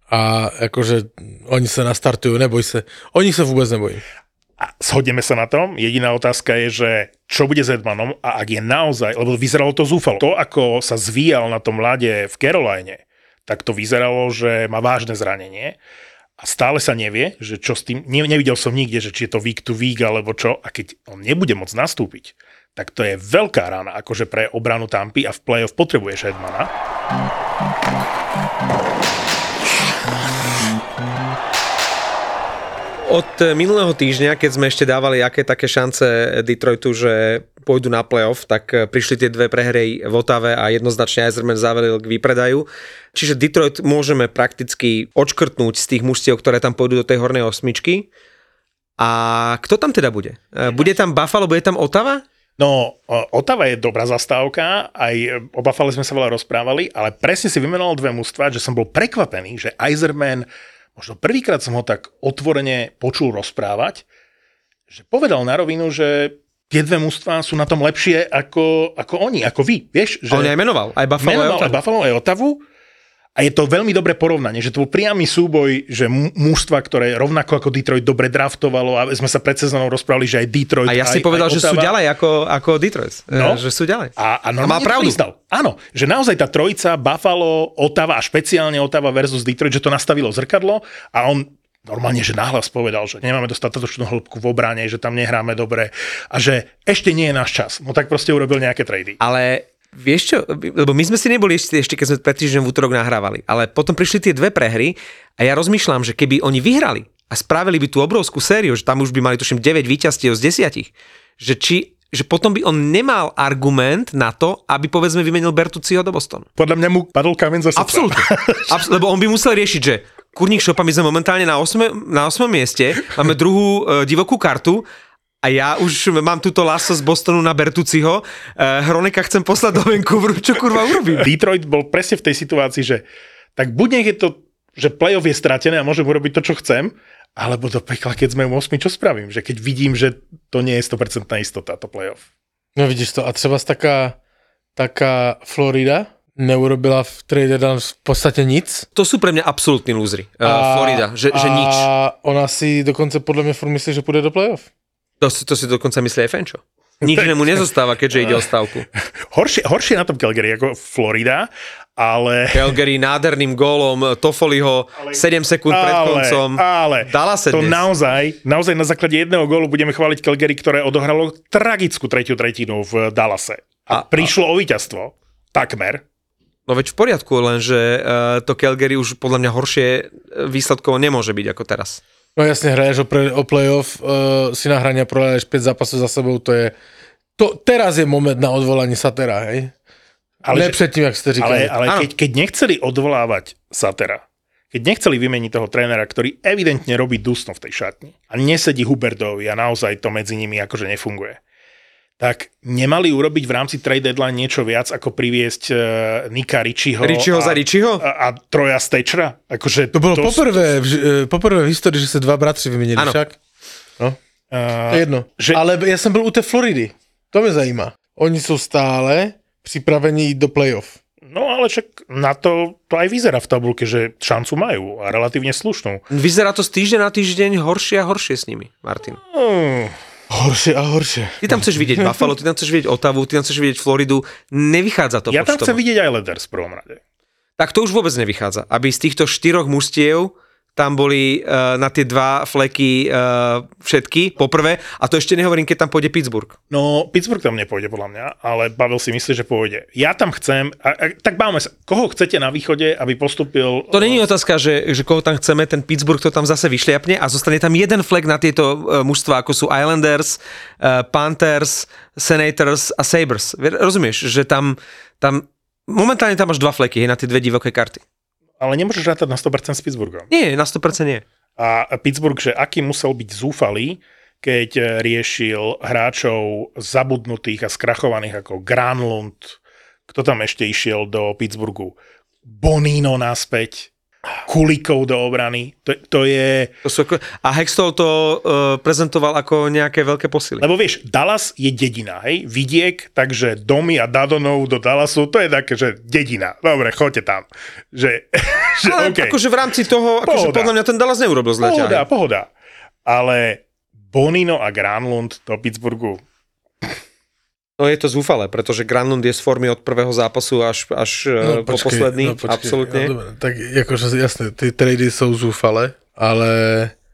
a jakože oni se nastartují, neboj se. Oni se vůbec nebojí. A shodneme sa na tom. Jediná otázka je, že čo bude s Edmanom a ak je naozaj, lebo vyzeralo to zúfalo. To, ako sa zvíjal na tom ľade v Caroline, tak to vyzeralo, že má vážne zranenie a stále sa nevie, že čo s tým, ne, nevidel som nikde, že či je to week to week alebo čo a keď on nebude môcť nastúpiť, tak to je veľká rána, akože pre obranu Tampy a v playoff potrebuješ Edmana. Od eh, minulého týždňa, keď sme ešte dávali aké také šance Detroitu, že pôjdu na playoff, tak eh, prišli tie dve prehry v Otave a jednoznačne Eiserman zavelil k výpredaju. Čiže Detroit môžeme prakticky odškrtnúť z tých mužstiev, ktoré tam pôjdu do tej hornej osmičky. A kto tam teda bude? Eh, Bude tam Buffalo, bude tam Otava? No, Otava je dobrá zastávka, aj e, o Buffalo sme sa veľa rozprávali, ale presne si vymenoval dve mužstva, že som bol prekvapený, že Eiserman, možno prvýkrát som ho tak otvorene počul rozprávať, že povedal na rovinu, že tie dve mužstva sú na tom lepšie ako, ako oni, ako vy, vieš? Že On aj menoval, aj Buffalo, aj menoval aj Otava. Buffalo aj Otavu A je to veľmi dobré porovnanie, že to bol priamy súboj, že mu- mužstva, ktoré rovnako ako Detroit dobre draftovalo a sme sa pred sezónou rozprávali, že aj Detroit... A ja aj, si povedal, aj že sú ďalej ako, ako Detroit. No. No. Že sú ďalej. A, a, má normálne pravdu. priznal. Áno, že naozaj tá trojica Buffalo, Ottawa a špeciálne Ottawa versus Detroit, že to nastavilo zrkadlo a on normálne, že nahlas povedal, že nemáme dostatočnú hĺbku v obrane, že tam nehráme dobre a že ešte nie je náš čas. No tak proste urobil nejaké trady. Ale vieš čo, lebo my sme si neboli ešte, ešte keď sme pred týždňom v útorok nahrávali, ale potom prišli tie dve prehry a ja rozmýšľam, že keby oni vyhrali a spravili by tú obrovskú sériu, že tam už by mali tuším 9 víťazstiev z 10, že či že potom by on nemal argument na to, aby povedzme vymenil Bertucciho do Bostonu. Podľa mňa mu padol kameň zo srdca. Absolútne. Abs- lebo on by musel riešiť, že Kurník Šopa, my sme momentálne na 8, na 8 mieste, máme druhú e, divokú kartu a ja už mám túto laso z Bostonu na Bertuciho. E, Hroneka chcem poslať do Vancouveru, čo kurva urobím? Detroit bol presne v tej situácii, že tak buď nech je to, že playoff je stratené a môžem urobiť to, čo chcem, alebo do pekla, keď sme u 8, čo spravím? Že keď vidím, že to nie je 100% istota, to playoff. No vidíš to, a třeba taká, taká Florida neurobila v trade deadline v podstate nic. To sú pre mňa absolútni lúzri. Uh, Florida, že, že a nič. ona si dokonce podľa mňa furt myslí, že pôjde do playoff. To, si- to si dokonca myslí aj Fenčo. Nič mu nezostáva, keďže ide o stavku. Horšie, horšie na tom Calgary ako Florida, ale... Calgary nádherným gólom, Toffoliho 7 sekúnd pred koncom. ale Dala sa to dnes. naozaj, naozaj na základe jedného gólu budeme chváliť Calgary, ktoré odohralo tragickú tretiu tretinu v Dallase. A, A- prišlo o víťazstvo. Takmer. No veď v poriadku, lenže uh, to Calgary už podľa mňa horšie eh, výsledkovo nemôže byť ako teraz. No jasne, hraješ o, pre, o playoff, uh, si na hrania prohráš 5 zápasov za sebou, to je... To, teraz je moment na odvolanie Satera, hej? Ale Ale ne že- předtým, jak ste říkali. Ale, ale Áno. keď, keď nechceli odvolávať Satera, keď nechceli vymeniť toho trénera, ktorý evidentne robí dusno v tej šatni a nesedí Hubertovi a naozaj to medzi nimi akože nefunguje, tak nemali urobiť v rámci trade deadline niečo viac, ako priviesť uh, Nika Ričiho Ričiho a, za Ričiho? a, a Troja Stečera. Akože To bolo to, poprvé, v, eh, poprvé v histórii, že sa dva bratři vymenili Áno. však. No, to Uh, je jedno. že- Ale ja som byl u té Floridy. To mě zajímá. Oni jsou stále připraveni jít do playoff. no ale však na to, to aj vyzerá v tabulke, že šancu majú a relatívne slušnú. Vyzerá to z týždňa na týždeň horšie a horšie s nimi, Martin. Hmm. Horšie a horšie. Ty tam chceš vidieť Buffalo, ty tam chceš vidieť Otavu, ty tam chceš vidieť Floridu. Nevychádza to Ja tam počtovo. chcem vidieť aj Leders v prvom rade. Tak to už vôbec nevychádza. Aby z týchto štyroch mužstiev tam boli uh, na tie dva fleky uh, všetky, poprvé. A to ešte nehovorím, keď tam pôjde Pittsburgh. No, Pittsburgh tam nepôjde podľa mňa, ale Pavel si myslí, že pôjde. Ja tam chcem, a, a, tak bavme sa, koho chcete na východe, aby postupil... To není otázka, že, že koho tam chceme, ten Pittsburgh to tam zase vyšliapne a zostane tam jeden flek na tieto uh, mužstva, ako sú Islanders, uh, Panthers, Senators a Sabres. Rozumieš, že tam, tam momentálne tam máš dva fleky hej, na tie dve divoké karty. Ale nemôžeš rátať na 100% s Pittsburghom. Nie, na 100% nie. A Pittsburgh, že aký musel byť zúfalý, keď eh, riešil hráčov zabudnutých a skrachovaných ako Granlund, kto tam ešte išiel do Pittsburghu, Bonino naspäť, Kulikov do obrany. To, to je... To sú a Hextol to uh, prezentoval ako nejaké veľké posily. Lebo vieš, Dallas je dedina, hej? Vidiek, takže domy a Dadonov do Dallasu, to je také, že dedina. Dobre, choďte tam. Že, že Ale okay. akože v rámci toho, akože Pohoda. podľa mňa ten Dallas neurobil zle Pohoda, ťahy. pohoda. Ale Bonino a Granlund do Pittsburghu, No je to zúfale, pretože Granlund je z formy od prvého zápasu až, až no, po posledný. absolútne. No, dobre, tak akože jasné, ty trady jsou zúfale, ale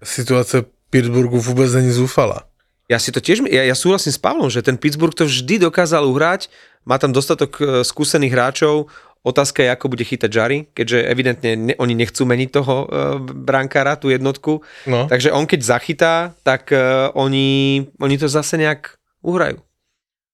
situace Pittsburghu vůbec není zúfala. Ja si to tiež, ja, ja súhlasím s Pavlom, že ten Pittsburgh to vždy dokázal uhrať, má tam dostatok e, skúsených hráčov, otázka je, ako bude chytať Jari, keďže evidentne ne, oni nechcú meniť toho e, brankára, tú jednotku, No. takže on keď zachytá, tak e, oni, oni to zase nejak uhrajú.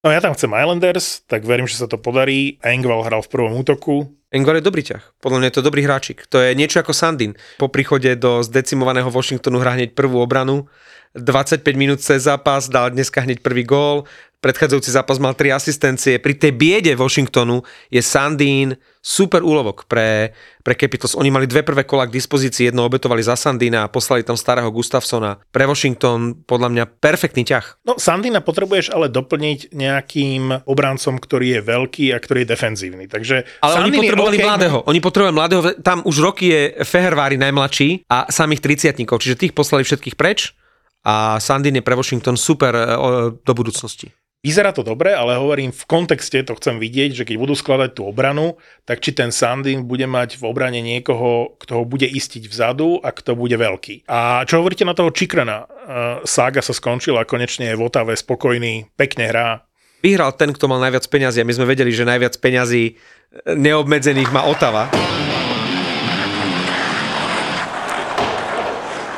No ja tam chcem Islanders, tak verím, že sa to podarí. Engval hral v prvom útoku. Engvar je dobrý ťah. Podľa mňa je to dobrý hráčik. To je niečo ako Sandin. Po príchode do zdecimovaného Washingtonu hrá hneď prvú obranu. 25 minút cez zápas, dal dneska hneď prvý gól. predchádzajúci zápas mal tri asistencie. Pri tej biede Washingtonu je Sandín super úlovok pre, pre Capitals. Oni mali dve prvé kola k dispozícii, jedno obetovali za Sandína a poslali tam starého Gustafsona. Pre Washington podľa mňa perfektný ťah. No, Sandina potrebuješ ale doplniť nejakým obrancom, ktorý je veľký a ktorý je defenzívny. Takže Ale Sandin oni potrebovali OK, mladého. Oni potrebovali mladého. Tam už roky je Fehervári najmladší a samých 30 čiže tých poslali všetkých preč a Sandin je pre Washington super e, do budúcnosti. Vyzerá to dobre, ale hovorím, v kontexte to chcem vidieť, že keď budú skladať tú obranu, tak či ten Sandin bude mať v obrane niekoho, kto ho bude istiť vzadu a kto bude veľký. A čo hovoríte na toho Čikrana? Uh, sága sa skončila, konečne je v Otave spokojný, pekne hrá. Vyhral ten, kto mal najviac peňazí a my sme vedeli, že najviac peňazí e, neobmedzených má Otava.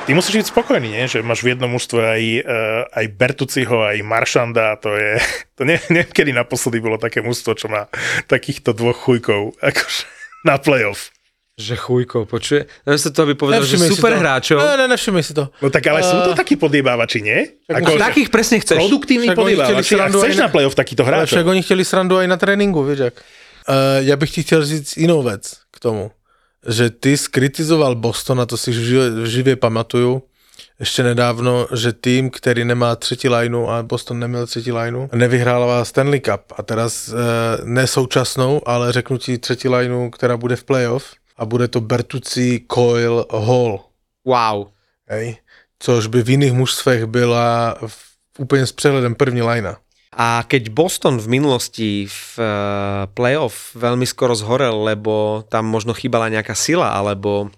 Ty musíš byť spokojný, nie? že máš v jednom mužstve aj, uh, aj Bertuciho, aj Maršanda, to je, to ne, neviem, kedy naposledy bolo také mužstvo, čo má takýchto dvoch chujkov akože na playoff. Že chujko, počuje. Namiesto toho by povedal, že super to. hráčov. Ne, ne, si to. No tak ale sú to takí podjebávači, nie? Ako, Takých presne chceš. produktívni chceli podjebávači. A chceš na- na playoff takýto Ale hráčov? však oni chtěli srandu aj na tréninku, víš jak. Uh, já bych ti chtěl říct jinou věc k tomu. Že ty skritizoval Boston, a to si živě, živě pamatuju, ještě nedávno, že tým, který nemá třetí lineu a Boston neměl třetí lineu, nevyhrává Stanley Cup. A teraz uh, ne současnou, ale řeknu ti třetí lineu, která bude v playoff a bude to Bertucci, Coyle, Hall. Wow. Hej? Což by v jiných mužstvech byla v, úplně s přehledem první linea. A keď Boston v minulosti v uh, playoff veľmi skoro zhorel, lebo tam možno chýbala nejaká sila, alebo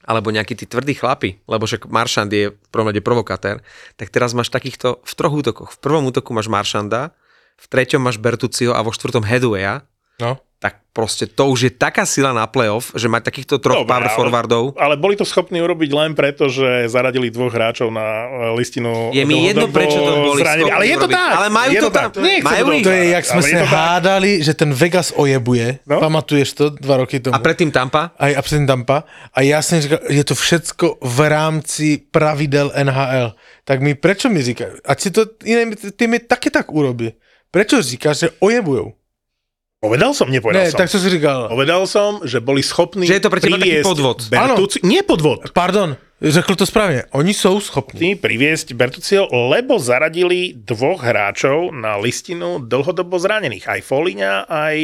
alebo nejakí tí tvrdí chlapi, lebo však Maršand je v prvom rade provokatér, tak teraz máš takýchto v troch útokoch. V prvom útoku máš Maršanda, v treťom máš Bertuciho a vo štvrtom Headwaya, No. Tak proste to už je taká sila na playoff, že mať takýchto troch Dobre, power ale- forwardov. Ale boli to schopní urobiť len preto, že zaradili dvoch hráčov na e, listinu. Je mi jedno, prečo to boli schopní Ale je to urobiť. tak. Ale majú je to tak. tam. Majú to. To je, jak to tak. hádali, že ten Vegas ojebuje. No. Pamatuješ to dva roky tomu? A predtým Tampa? a, a předtím Tampa. A já jsem říkal, je to všecko v rámci pravidel NHL. Tak mi, prečo mi říkají? Ať si to iné týmy taky tak urobí. Prečo říkáš, že ojebujou? Povedal som, nepovedal Ne, som. tak co si říkal? Povedal som, že boli schopní Že je to pre teba taký podvod. Bertuci... Nie podvod. Pardon, řekl to správně. Oni jsou schopní. Priviesť Bertuciho, lebo zaradili dvoch hráčov na listinu dlhodobo zranených. Aj Foliňa, aj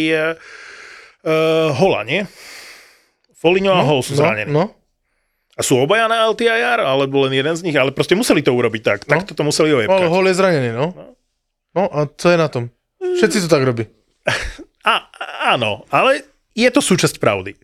uh, Hola, nie? Foliňo a Hol sú No, zranení. no. A sú obaja na LTIR, alebo len jeden z nich, ale proste museli to urobiť tak. No. Tak to museli Ale ojebkať. Hol je zraněný, no. No a co je na tom? Všetci to tak robí. A, áno, ale je to súčasť pravdy.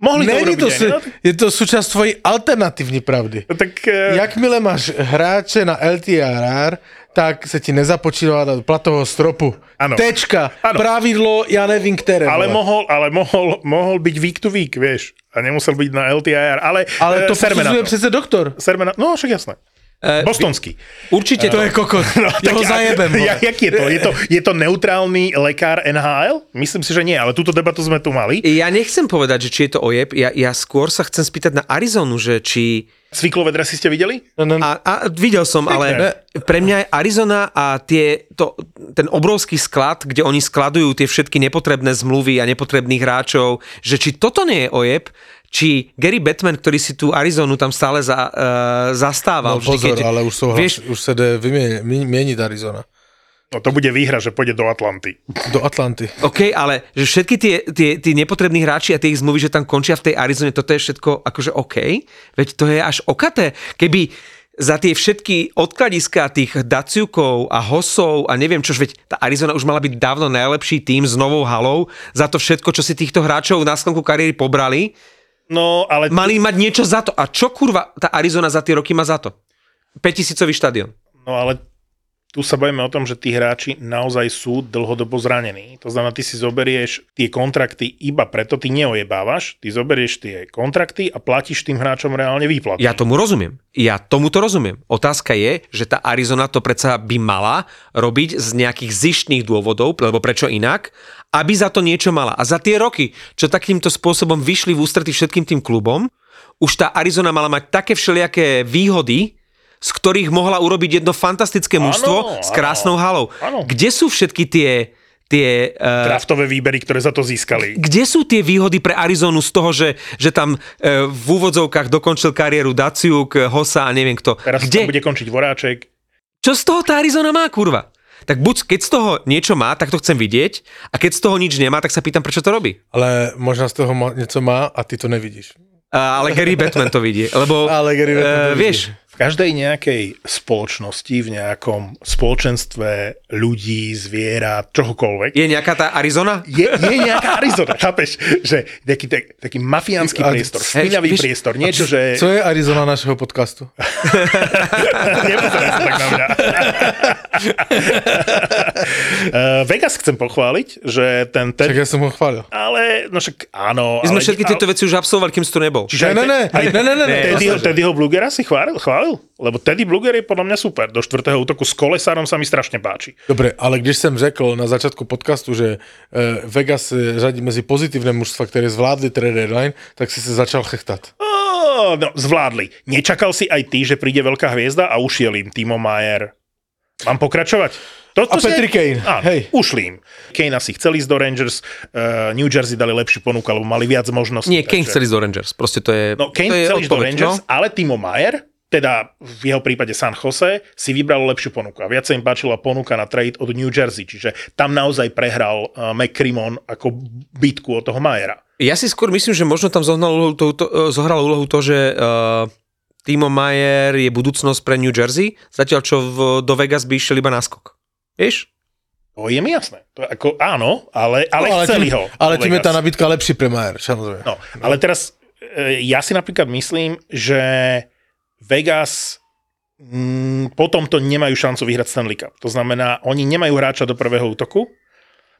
Mohli to Není to, su, no? je to súčasť tvojej alternativní pravdy. Tak, uh, Jakmile máš hráče na LTRR, tak se ti nezapočítává do platového stropu. Ano. Tečka. Ano. Pravidlo, já nevím, které. ale vole. mohol, ale mohol, mohol byť week to week, vieš. A nemusel byť na LTIR, ale, ale eh, to na posudzuje to. přece doktor. Serme na, no však jasné. Eh, Bostonský. Určite To to. je kokot. No, ja ho Tak zajebem. Ja, vole. jak je to? Je, to? je to neutrálny lekár NHL? Myslím si, že nie, ale túto debatu sme tu mali. Ja nechcem povedať, že či je to ojeb, ja, ja skôr sa chcem spýtať na Arizonu, že či... Cviklové dresy ste videli? A, a videl som, ale pre mňa je Arizona a tie, to, ten obrovský sklad, kde oni skladujú tie všetky nepotrebné zmluvy a nepotrebných hráčov, že či toto nie je ojeb, či Gary Batman, ktorý si tú Arizonu tam stále za, uh, zastával. no pozor, keď- ale už, jsou vieš, už vyměnit, měnit Arizona. No to bude výhra, že pôjde do Atlanty. Do Atlanty. OK, ale že všetky tie, tie, tie nepotrební hráči a tie ich zmluvy, že tam končia v tej Arizone, toto je všetko akože OK, veď to je až okaté. Keby za tie všetky odkladiska tých Daciukov a Hosov a neviem čož, veď tá Arizona už mala byť dávno najlepší tým s novou halou za to všetko, čo si týchto hráčov na sklonku kariéry pobrali, No, ale... mali mať niečo za to. A čo kurva tá Arizona za tie roky má za to? 5000 štadión. No ale tu sa bavíme o tom, že tí hráči naozaj sú dlhodobo zranení. To znamená, ty si zoberieš tie kontrakty iba preto, ty neojebávaš, ty zoberieš tie kontrakty a platíš tým hráčom reálne výplatu. Ja tomu rozumiem. Ja tomu to rozumiem. Otázka je, že tá Arizona to predsa by mala robiť z nejakých zištných dôvodov, lebo prečo inak, aby za to niečo mala. A za tie roky, čo takýmto spôsobom vyšli v ústrety všetkým tým klubom, už tá Arizona mala mať také všelijaké výhody z ktorých mohla urobiť jedno fantastické mužstvo s krásnou halou. Áno. Kde sú všetky tie, tie uh, Draftové výbery, ktoré za to získali. kde sú tie výhody pre Arizonu z toho, že, že tam e, v úvodzovkách dokončil kariéru Daciuk, Hosa a neviem kto. Teraz Kde? tam bude končiť Voráček. Čo z toho tá Arizona má, kurva? Tak buď keď z toho niečo má, tak to chcem vidieť a keď z toho nič nemá, tak sa pýtam, prečo to robí. Ale možno z toho něco má a ty to nevidíš. Ale Gary Batman to vidí, lebo Ale Gary Batman to eh, vidí. vieš, V každej nejakej spoločnosti, v nejakom spoločenstve ľudí, zvierat, čohokoľvek, je nejaká tá Arizona? je, je nejaká Arizona, chápeš? Že taký, tak, taký mafiánsky priestor, špinavý vieš- priestor, niečo, že... Co je Arizona našeho podcastu? Nepozeraj sa tak na mňa. Uh, Vegas chcem pochváliť, že ten... ten Tak ja som ho chválil. ale, no však áno. My sme ale, všetky tieto veci už absolvovali, kým si tu nebol. Čiže aj Ne, ne, te- aj ne, ne, ne, ne, Teddyho, ne. Teddyho Blugera si chválil, chválil? Lebo Teddy Bluger je podľa mňa super. Do štvrtého útoku s kolesárom sa mi strašne páči. Dobre, ale když jsem řekl na začátku podcastu, že eh, Vegas eh, řadí mezi pozitívne mužstva, které zvládli trade deadline, tak si se začal chechtat. Ó, no, zvládli. Nečakal si aj ty, že príde veľká hviezda a ušiel im Timo Mayer. Mám pokračovať? To, A si- Patrick Kane, Áno, hej. ušli im. Kane asi chcel ísť do Rangers, uh, New Jersey dali lepšiu ponuku, alebo mali viac možností. Nie, Kane takže- chcel ísť do Rangers. Proste to je, No, Kane to chcel ísť do Rangers, no. ale Timo Mayer, teda v jeho prípade San Jose, si vybral lepšiu ponuku. A viac sa im páčila ponuka na trade od New Jersey, čiže tam naozaj prehral uh, McCrimmon ako bitku od toho Mayera. Ja si skôr myslím, že možno tam zohnal úlohu to, to, eh, zohral úlohu to, že uh, Timo Mayer je budúcnosť pre New Jersey, zatiaľ čo v, do Vegas by išiel iba náskok. Vieš? To je mi jasné. To je ako, áno, ale, ale, No, chceli tím, ho. ale do tím je Vegas. tá nabídka lepší pre Majer, samozrejme. No, ale teraz e, ja si napríklad myslím, že Vegas mm, potom to nemajú šancu vyhrať Stanley Cup. To znamená, oni nemajú hráča do prvého útoku,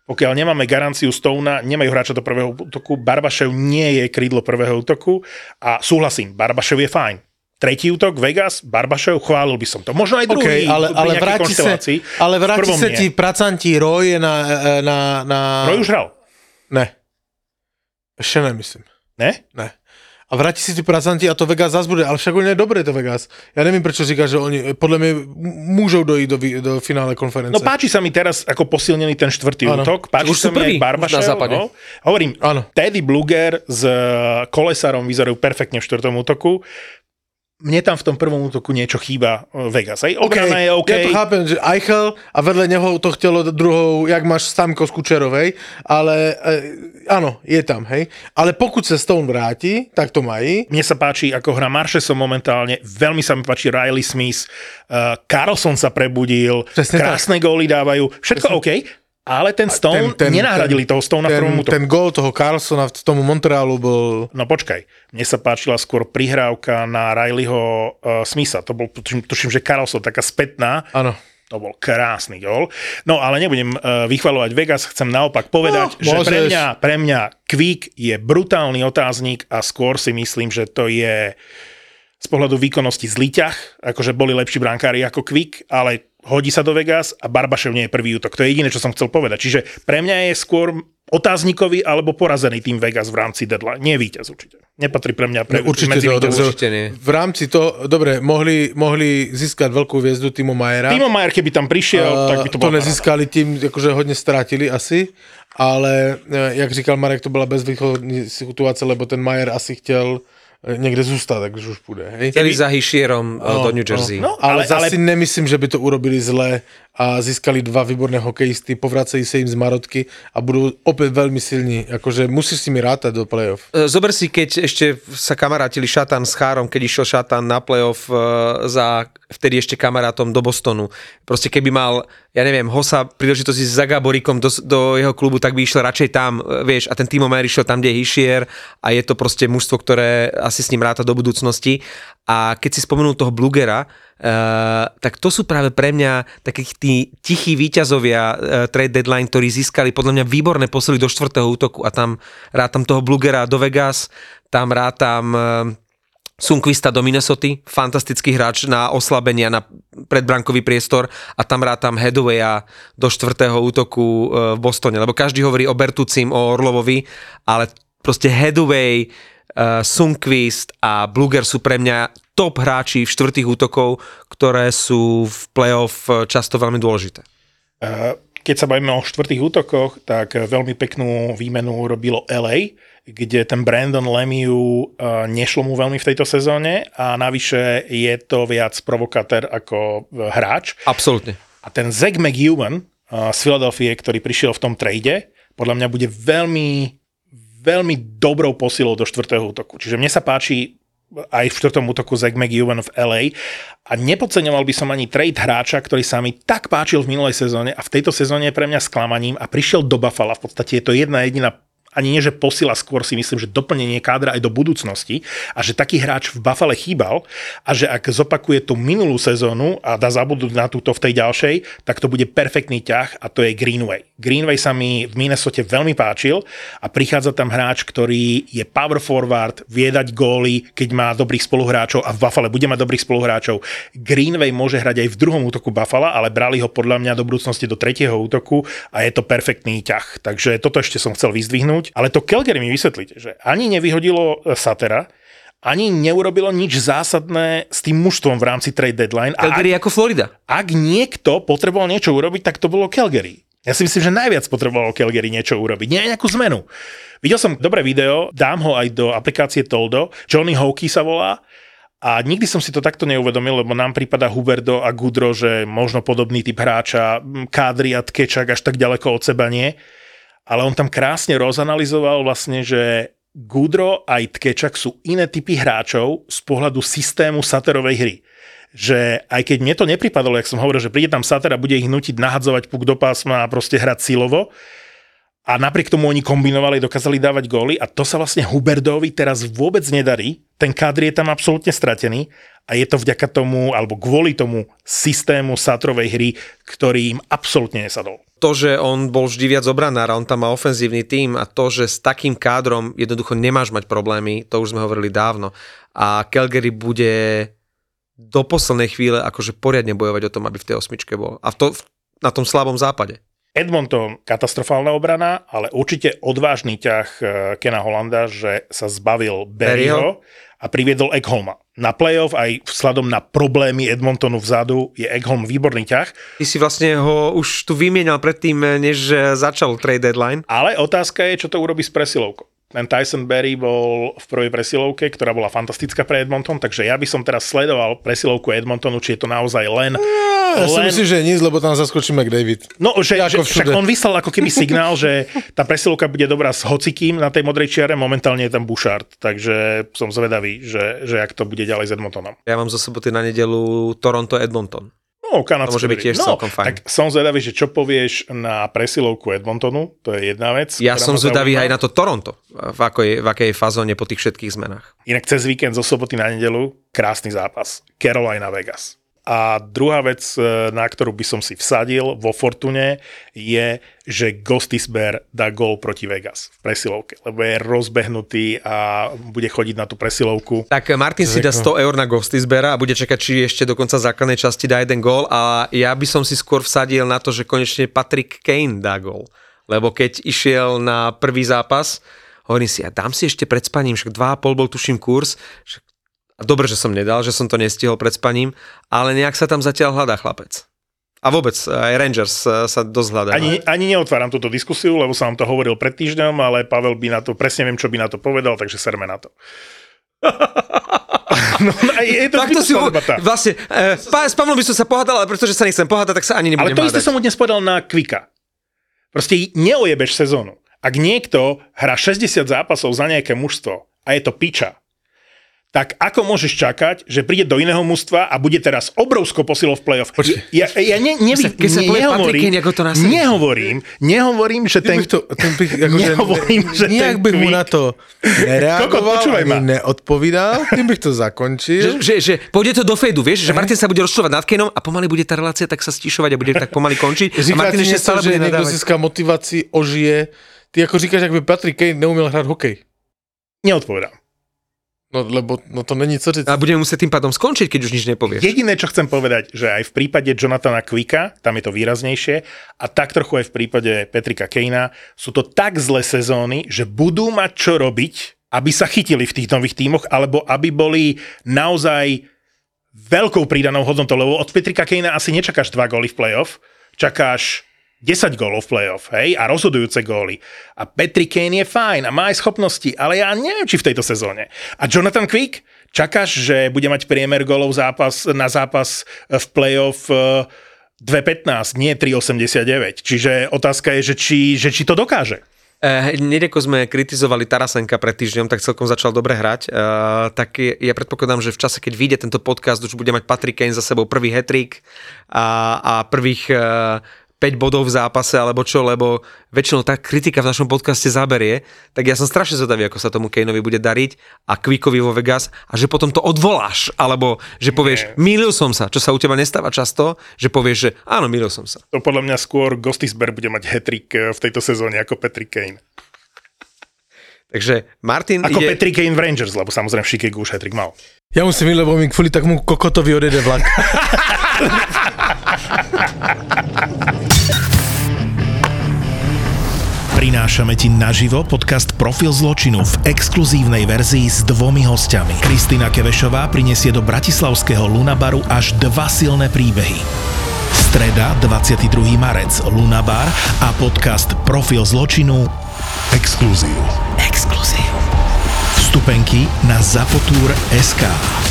pokiaľ nemáme garanciu Stona, nemajú hráča do prvého útoku, Barbašev nie je krídlo prvého útoku a súhlasím, Barbašev je fajn. Tretí útok, Vegas, Barbašev, chválil by som to. Možno aj druhý, Okay, ale, ale vráti konštelácii. ale vráti nie. ti pracantí Roy na, na, na... Roy už hral, Ne. Ešte nemyslím. ne? Ne. A vráti si ti pracanti a to Vegas zase bude, ale však oni je dobré to Vegas. Ja nevím, prečo říkáš, že oni podľa mňa m- môžou dojít do, do finále konference. No páči sa mi teraz ako posilnený ten štvrtý Áno. útok. Páči Už sa mi aj prví Barbašev. na západe. No. Hovorím, Áno. Teddy Bluger s eh, Kolesárom vyzerajú perfektne v štvrtom útoku. Mne tam v tom prvom útoku niečo chýba eh, Vegas. Hej, obrana je OK. Ja to chápem, že Eichel a vedle neho to chtělo druhou, jak máš Stamko z Kučerovej, ale e, áno, je tam, hej. Ale pokud se Stone vrátí, tak to mají. Mne sa páči, ako hra Maršesom momentálne, veľmi sa mi páči Riley Smith, uh, Carlson sa prebudil, Presne tak. krásne góly dávajú, všetko OK, ale ten Stone, ten, ten, nenahradili toho Stone v ten, prvom útoku. ten gól toho Carlsona v tomu Montrealu bol... No počkaj, mne sa páčila skôr prihrávka na Rileyho uh, Smitha, to bol, tuším, tuším, že Carlson, taká spätná, Áno. to bol krásny gól. No ale nebudem uh, vychvalovať Vegas, chcem naopak povedať, No, že pre mňa, pre mňa Quick je brutálny otáznik a skôr si myslím, že to je z pohľadu výkonnosti zlý ťah, akože boli lepší brankári ako Quick, ale hodí sa do Vegas a Barbašev nie je prvý útok. To je jediné, čo som chcel povedať. Čiže pre mňa je skôr otáznikový alebo porazený tým Vegas v rámci deadline. Nie víťaz určite. Nepatrí pre mňa pre, No, určite medzi to, určite nie. V rámci to, dobre, mohli, mohli získať veľkú hviezdu Timo Majera. Timo Mayer, keby tam prišiel, tak by to, to bolo nezískali tím, jakože hodně ztratili asi, ale eh, jak říkal Marek, to byla bezvýchodní situace, lebo ten Majer asi chtěl eh, někde zůstat, tak už půjde. Hej? Chceli za Hishierom no, do New Jersey. No, No. ale, ale- ale zase ale- nemyslím, že by to urobili zle a získali dva výborné hokejisty, povracají se jim z Marotky a budou opět velmi silní. Jakože musíš s nimi rátať do playoff. E, Zober si, keď ešte sa kamarátili Šatan s Chárom, keď išiel Šatan na playoff e, za vtedy ešte kamarátom do Bostonu. Proste keby mal, ja neviem, Hosa príležitosť ísť za Gaborikom do, do jeho klubu, tak by išiel radšej tam, e, vieš, a ten Timo Mayer išiel tam, kde je Hischier a je to proste mužstvo, ktoré asi s ním ráta do budúcnosti. A keď si spomenul toho Blugera, Uh, tak to sú práve pre mňa takých tí tichí výťazovia uh, trade deadline, ktorí získali podľa mňa výborné posily do štvrtého útoku a tam rátam toho Blugera do Vegas, tam rátam uh, Sunquista do Minnesota, fantastický hráč na oslabenia, na predbrankový priestor a tam rátam Hedwaya do štvrtého útoku uh, v Bostone, lebo každý hovorí o Bertucim, o Orlovovi, ale proste Hedway, uh, Sunquist a Bluger sú pre mňa top hráči v štvrtých útokov, ktoré sú v playoff často veľmi dôležité. Uh, keď sa bavíme o štvrtých útokoch, tak veľmi peknú výmenu robilo LA, kde ten Brandon Lemieux uh, nešlo mu veľmi v tejto sezóne a navyše je to viac provokatér ako hráč. Absolútne. A ten Zach McEwen z Philadelphia, ktorý prišiel v tom trade, podľa mňa bude veľmi, veľmi dobrou posilou do štvrtého útoku. Čiže mne sa páči aj v štvrtom útoku Zach McEwen v LA a nepodceňoval by som ani trade hráča, ktorý sa mi tak páčil v minulej sezóne a v tejto sezóne je pre mňa sklamaním a prišiel do Buffalo. V podstate je to jedna jediná ani nie, že posila, skôr si myslím, že doplnenie kádra aj do budúcnosti a že taký hráč v Buffale chýbal a že ak zopakuje tú minulú sezónu a dá zabudnúť na túto v tej ďalšej, tak to bude perfektný ťah a to je Greenway. Greenway sa mi v Minnesota veľmi páčil a prichádza tam hráč, ktorý je power forward, vie dať góly, keď má dobrých spoluhráčov a v Buffale bude mať dobrých spoluhráčov. Greenway môže hrať aj v druhom útoku Buffalo, ale brali ho podľa mňa do budúcnosti do tretieho útoku a je to perfektný ťah. Takže toto ešte som chcel vyzdvihnúť vyhodnúť, ale to Calgary mi vysvetlíte, že ani nevyhodilo e, Satera, ani neurobilo nič zásadné s tým mužstvom v rámci trade deadline. Calgary ak, ako Florida. Ak niekto potreboval niečo urobiť, tak to bolo Calgary. Ja si myslím, že najviac potreboval Calgary niečo urobiť, nie nejakú zmenu. Videl som dobré video, dám ho aj do aplikácie Toldo, Johnny Hawkey sa volá, a nikdy som si to takto neuvedomil, lebo nám prípada Huberdo a Gudro, že možno podobný typ hráča, Kádri a Tkečak až tak ďaleko od seba nie ale on tam krásne rozanalizoval vlastne, že Gudro aj Tkečak sú iné typy hráčov z pohľadu systému saterovej hry. Že aj keď mne to nepripadalo, jak som hovoril, že príde tam sater a bude ich nutiť nahadzovať puk do pásma a proste hrať silovo, a napriek tomu oni kombinovali, dokázali dávať góly a to sa vlastne Huberdovi teraz vôbec nedarí. Ten kádr je tam absolútne stratený a je to vďaka tomu, alebo kvôli tomu systému satrovej hry, ktorý im absolútne nesadol. To, že on bol vždy viac obranár a on tam má ofenzívny tým a to, že s takým kádrom jednoducho nemáš mať problémy, to už sme hovorili dávno. A Calgary bude do poslednej chvíle akože poriadne bojovať o tom, aby v tej osmičke bol. A v to, na tom slabom západe. Edmonton katastrofálna obrana, ale určite odvážny ťah eh, Kena Holanda, že sa zbavil Berryho a priviedol Eggholma. Na playoff aj vzhľadom na problémy Edmontonu vzadu je Eggholm výborný ťah. Ty si vlastne ho už tu vymienal predtým, než začal trade deadline. Ale otázka je, čo to urobí s presilovkou ten Tyson Berry bol v prvej presilovke, ktorá bola fantastická pre Edmonton, takže ja by som teraz sledoval presilovku Edmontonu, či je to naozaj len... Ja, ja len... si myslím, že nic, lebo tam zaskočí McDavid. No, že, že však on vyslal ako keby signál, že tá presilovka bude dobrá s hocikým na tej modrej čiare, momentálne je tam Bouchard, takže som zvedavý, že, že ak to bude ďalej s Edmontonom. Ja mám zo soboty na nedelu Toronto-Edmonton. No, kanadské. To môže byť tiež no, celkom fajn. Tak som zvedavý, že čo povieš na presilovku Edmontonu, to je jedna vec. Ja som zvedavý aj na to Toronto, v akej, v akej fazóne po tých všetkých zmenách. Inak cez víkend zo soboty na nedelu, krásny zápas. Carolina Vegas. A druhá vec, e, na ktorú by som si vsadil vo Fortune, je, že Gostisber dá gol proti Vegas v presilovke, lebo je rozbehnutý a bude chodiť na tú presilovku. Tak Martin si dá 100 eur na Gostisbera a bude čakať, či ešte do konca základnej časti dá jeden gól a ja by som si skôr vsadil na to, že konečne Patrick Kane dá gól. Lebo keď išiel na prvý zápas, hovorím si, ja dám si ešte pred spaním, však 2,5 bol tuším kurz, však a dobre, že som nedal, že som to nestihol pred spaním, ale nejak sa tam zatiaľ hľadá chlapec. A vôbec, aj Rangers sa dosť hľadá. Ani, ani neotváram túto diskusiu, lebo som vám to hovoril pred týždňom, ale Pavel by na to, presne viem, čo by na to povedal, takže serme na to. no, je to Takto si debata. Vlastne, e, s Pavlom by som sa pohádal, ale pretože sa nechcem pohádať, tak sa ani nebudem Ale to hádať. isté som mu dnes povedal na Kvika. Proste neojebeš sezónu. Ak niekto hrá 60 zápasov za nejaké mužstvo a je to piča, tak ako môžeš čakať, že príde do iného mužstva a bude teraz obrovskou posilou v play-off? Počkej. Ja, ja ne, nevy, keď sa povie nehovorím, Patrick, ako to nehovorím, nehovorím, že ten... to, ten bych, ako, nehovorím, že, že nejak ten bych mu na to nereagoval, Koko, ani neodpovedal, tým bych to zakončil. Že, že, že pôjde to do fejdu, vieš, že Martin sa bude rozčúvať nad Kenom a pomaly bude tá relácia tak sa stišovať a bude tak pomaly končiť. a Martin ešte stále že niekto získa motivácii, ožije. Ty ako říkáš, ak by Patrick Kane neumiel hrať hokej. Neodpovedám. No lebo no to není co říct. A budeme musieť tým pádom skončiť, keď už nič nepovieš. Jediné, čo chcem povedať, že aj v prípade Jonathana Quicka, tam je to výraznejšie, a tak trochu aj v prípade Petrika Kejna, sú to tak zlé sezóny, že budú mať čo robiť aby sa chytili v tých nových tímoch, alebo aby boli naozaj veľkou prídanou hodnotou, lebo od Petrika Kejna asi nečakáš dva góly v playoff, čakáš 10 gólov v playoff, hej, a rozhodujúce góly. A Patrick Kane je fajn a má aj schopnosti, ale ja neviem, či v tejto sezóne. A Jonathan Quick, čakáš, že bude mať priemer gólov zápas, na zápas v playoff 2.15, nie 3.89. Čiže otázka je, že či, že či to dokáže. Uh, hneď ako sme kritizovali Tarasenka pred týždňom, tak celkom začal dobre hrať. Uh, tak ja predpokladám, že v čase, keď vyjde tento podcast, už bude mať Patrick Kane za sebou prvý hetrik a, a prvých uh, 5 bodov v zápase alebo čo, lebo väčšinou tá kritika v našom podcaste zaberie, tak ja som strašne zvedavý, ako sa tomu Kaneovi bude dariť a Quickovi vo Vegas a že potom to odvoláš, alebo že povieš, Nie. mýlil som sa, čo sa u teba nestáva často, že povieš, že áno, mýlil som sa. To podľa mňa skôr Gostisber bude mať hetrik eh, v tejto sezóne ako Patrick Kane. Takže Martin Ako ide... Patrick Kane v Rangers, lebo samozrejme v Chicago už hetrik mal. Ja musím, lebo mi kvôli takomu kokotovi odjede vlak. Prinášame ti naživo podcast Profil zločinu v exkluzívnej verzii s dvomi hostiami. Kristýna Kevešová prinesie do bratislavského Lunabaru až dva silné príbehy. Streda, 22. marec, Lunabar a podcast Profil zločinu Exkluzív. Exkluzív. Vstupenky na Zapotur SK.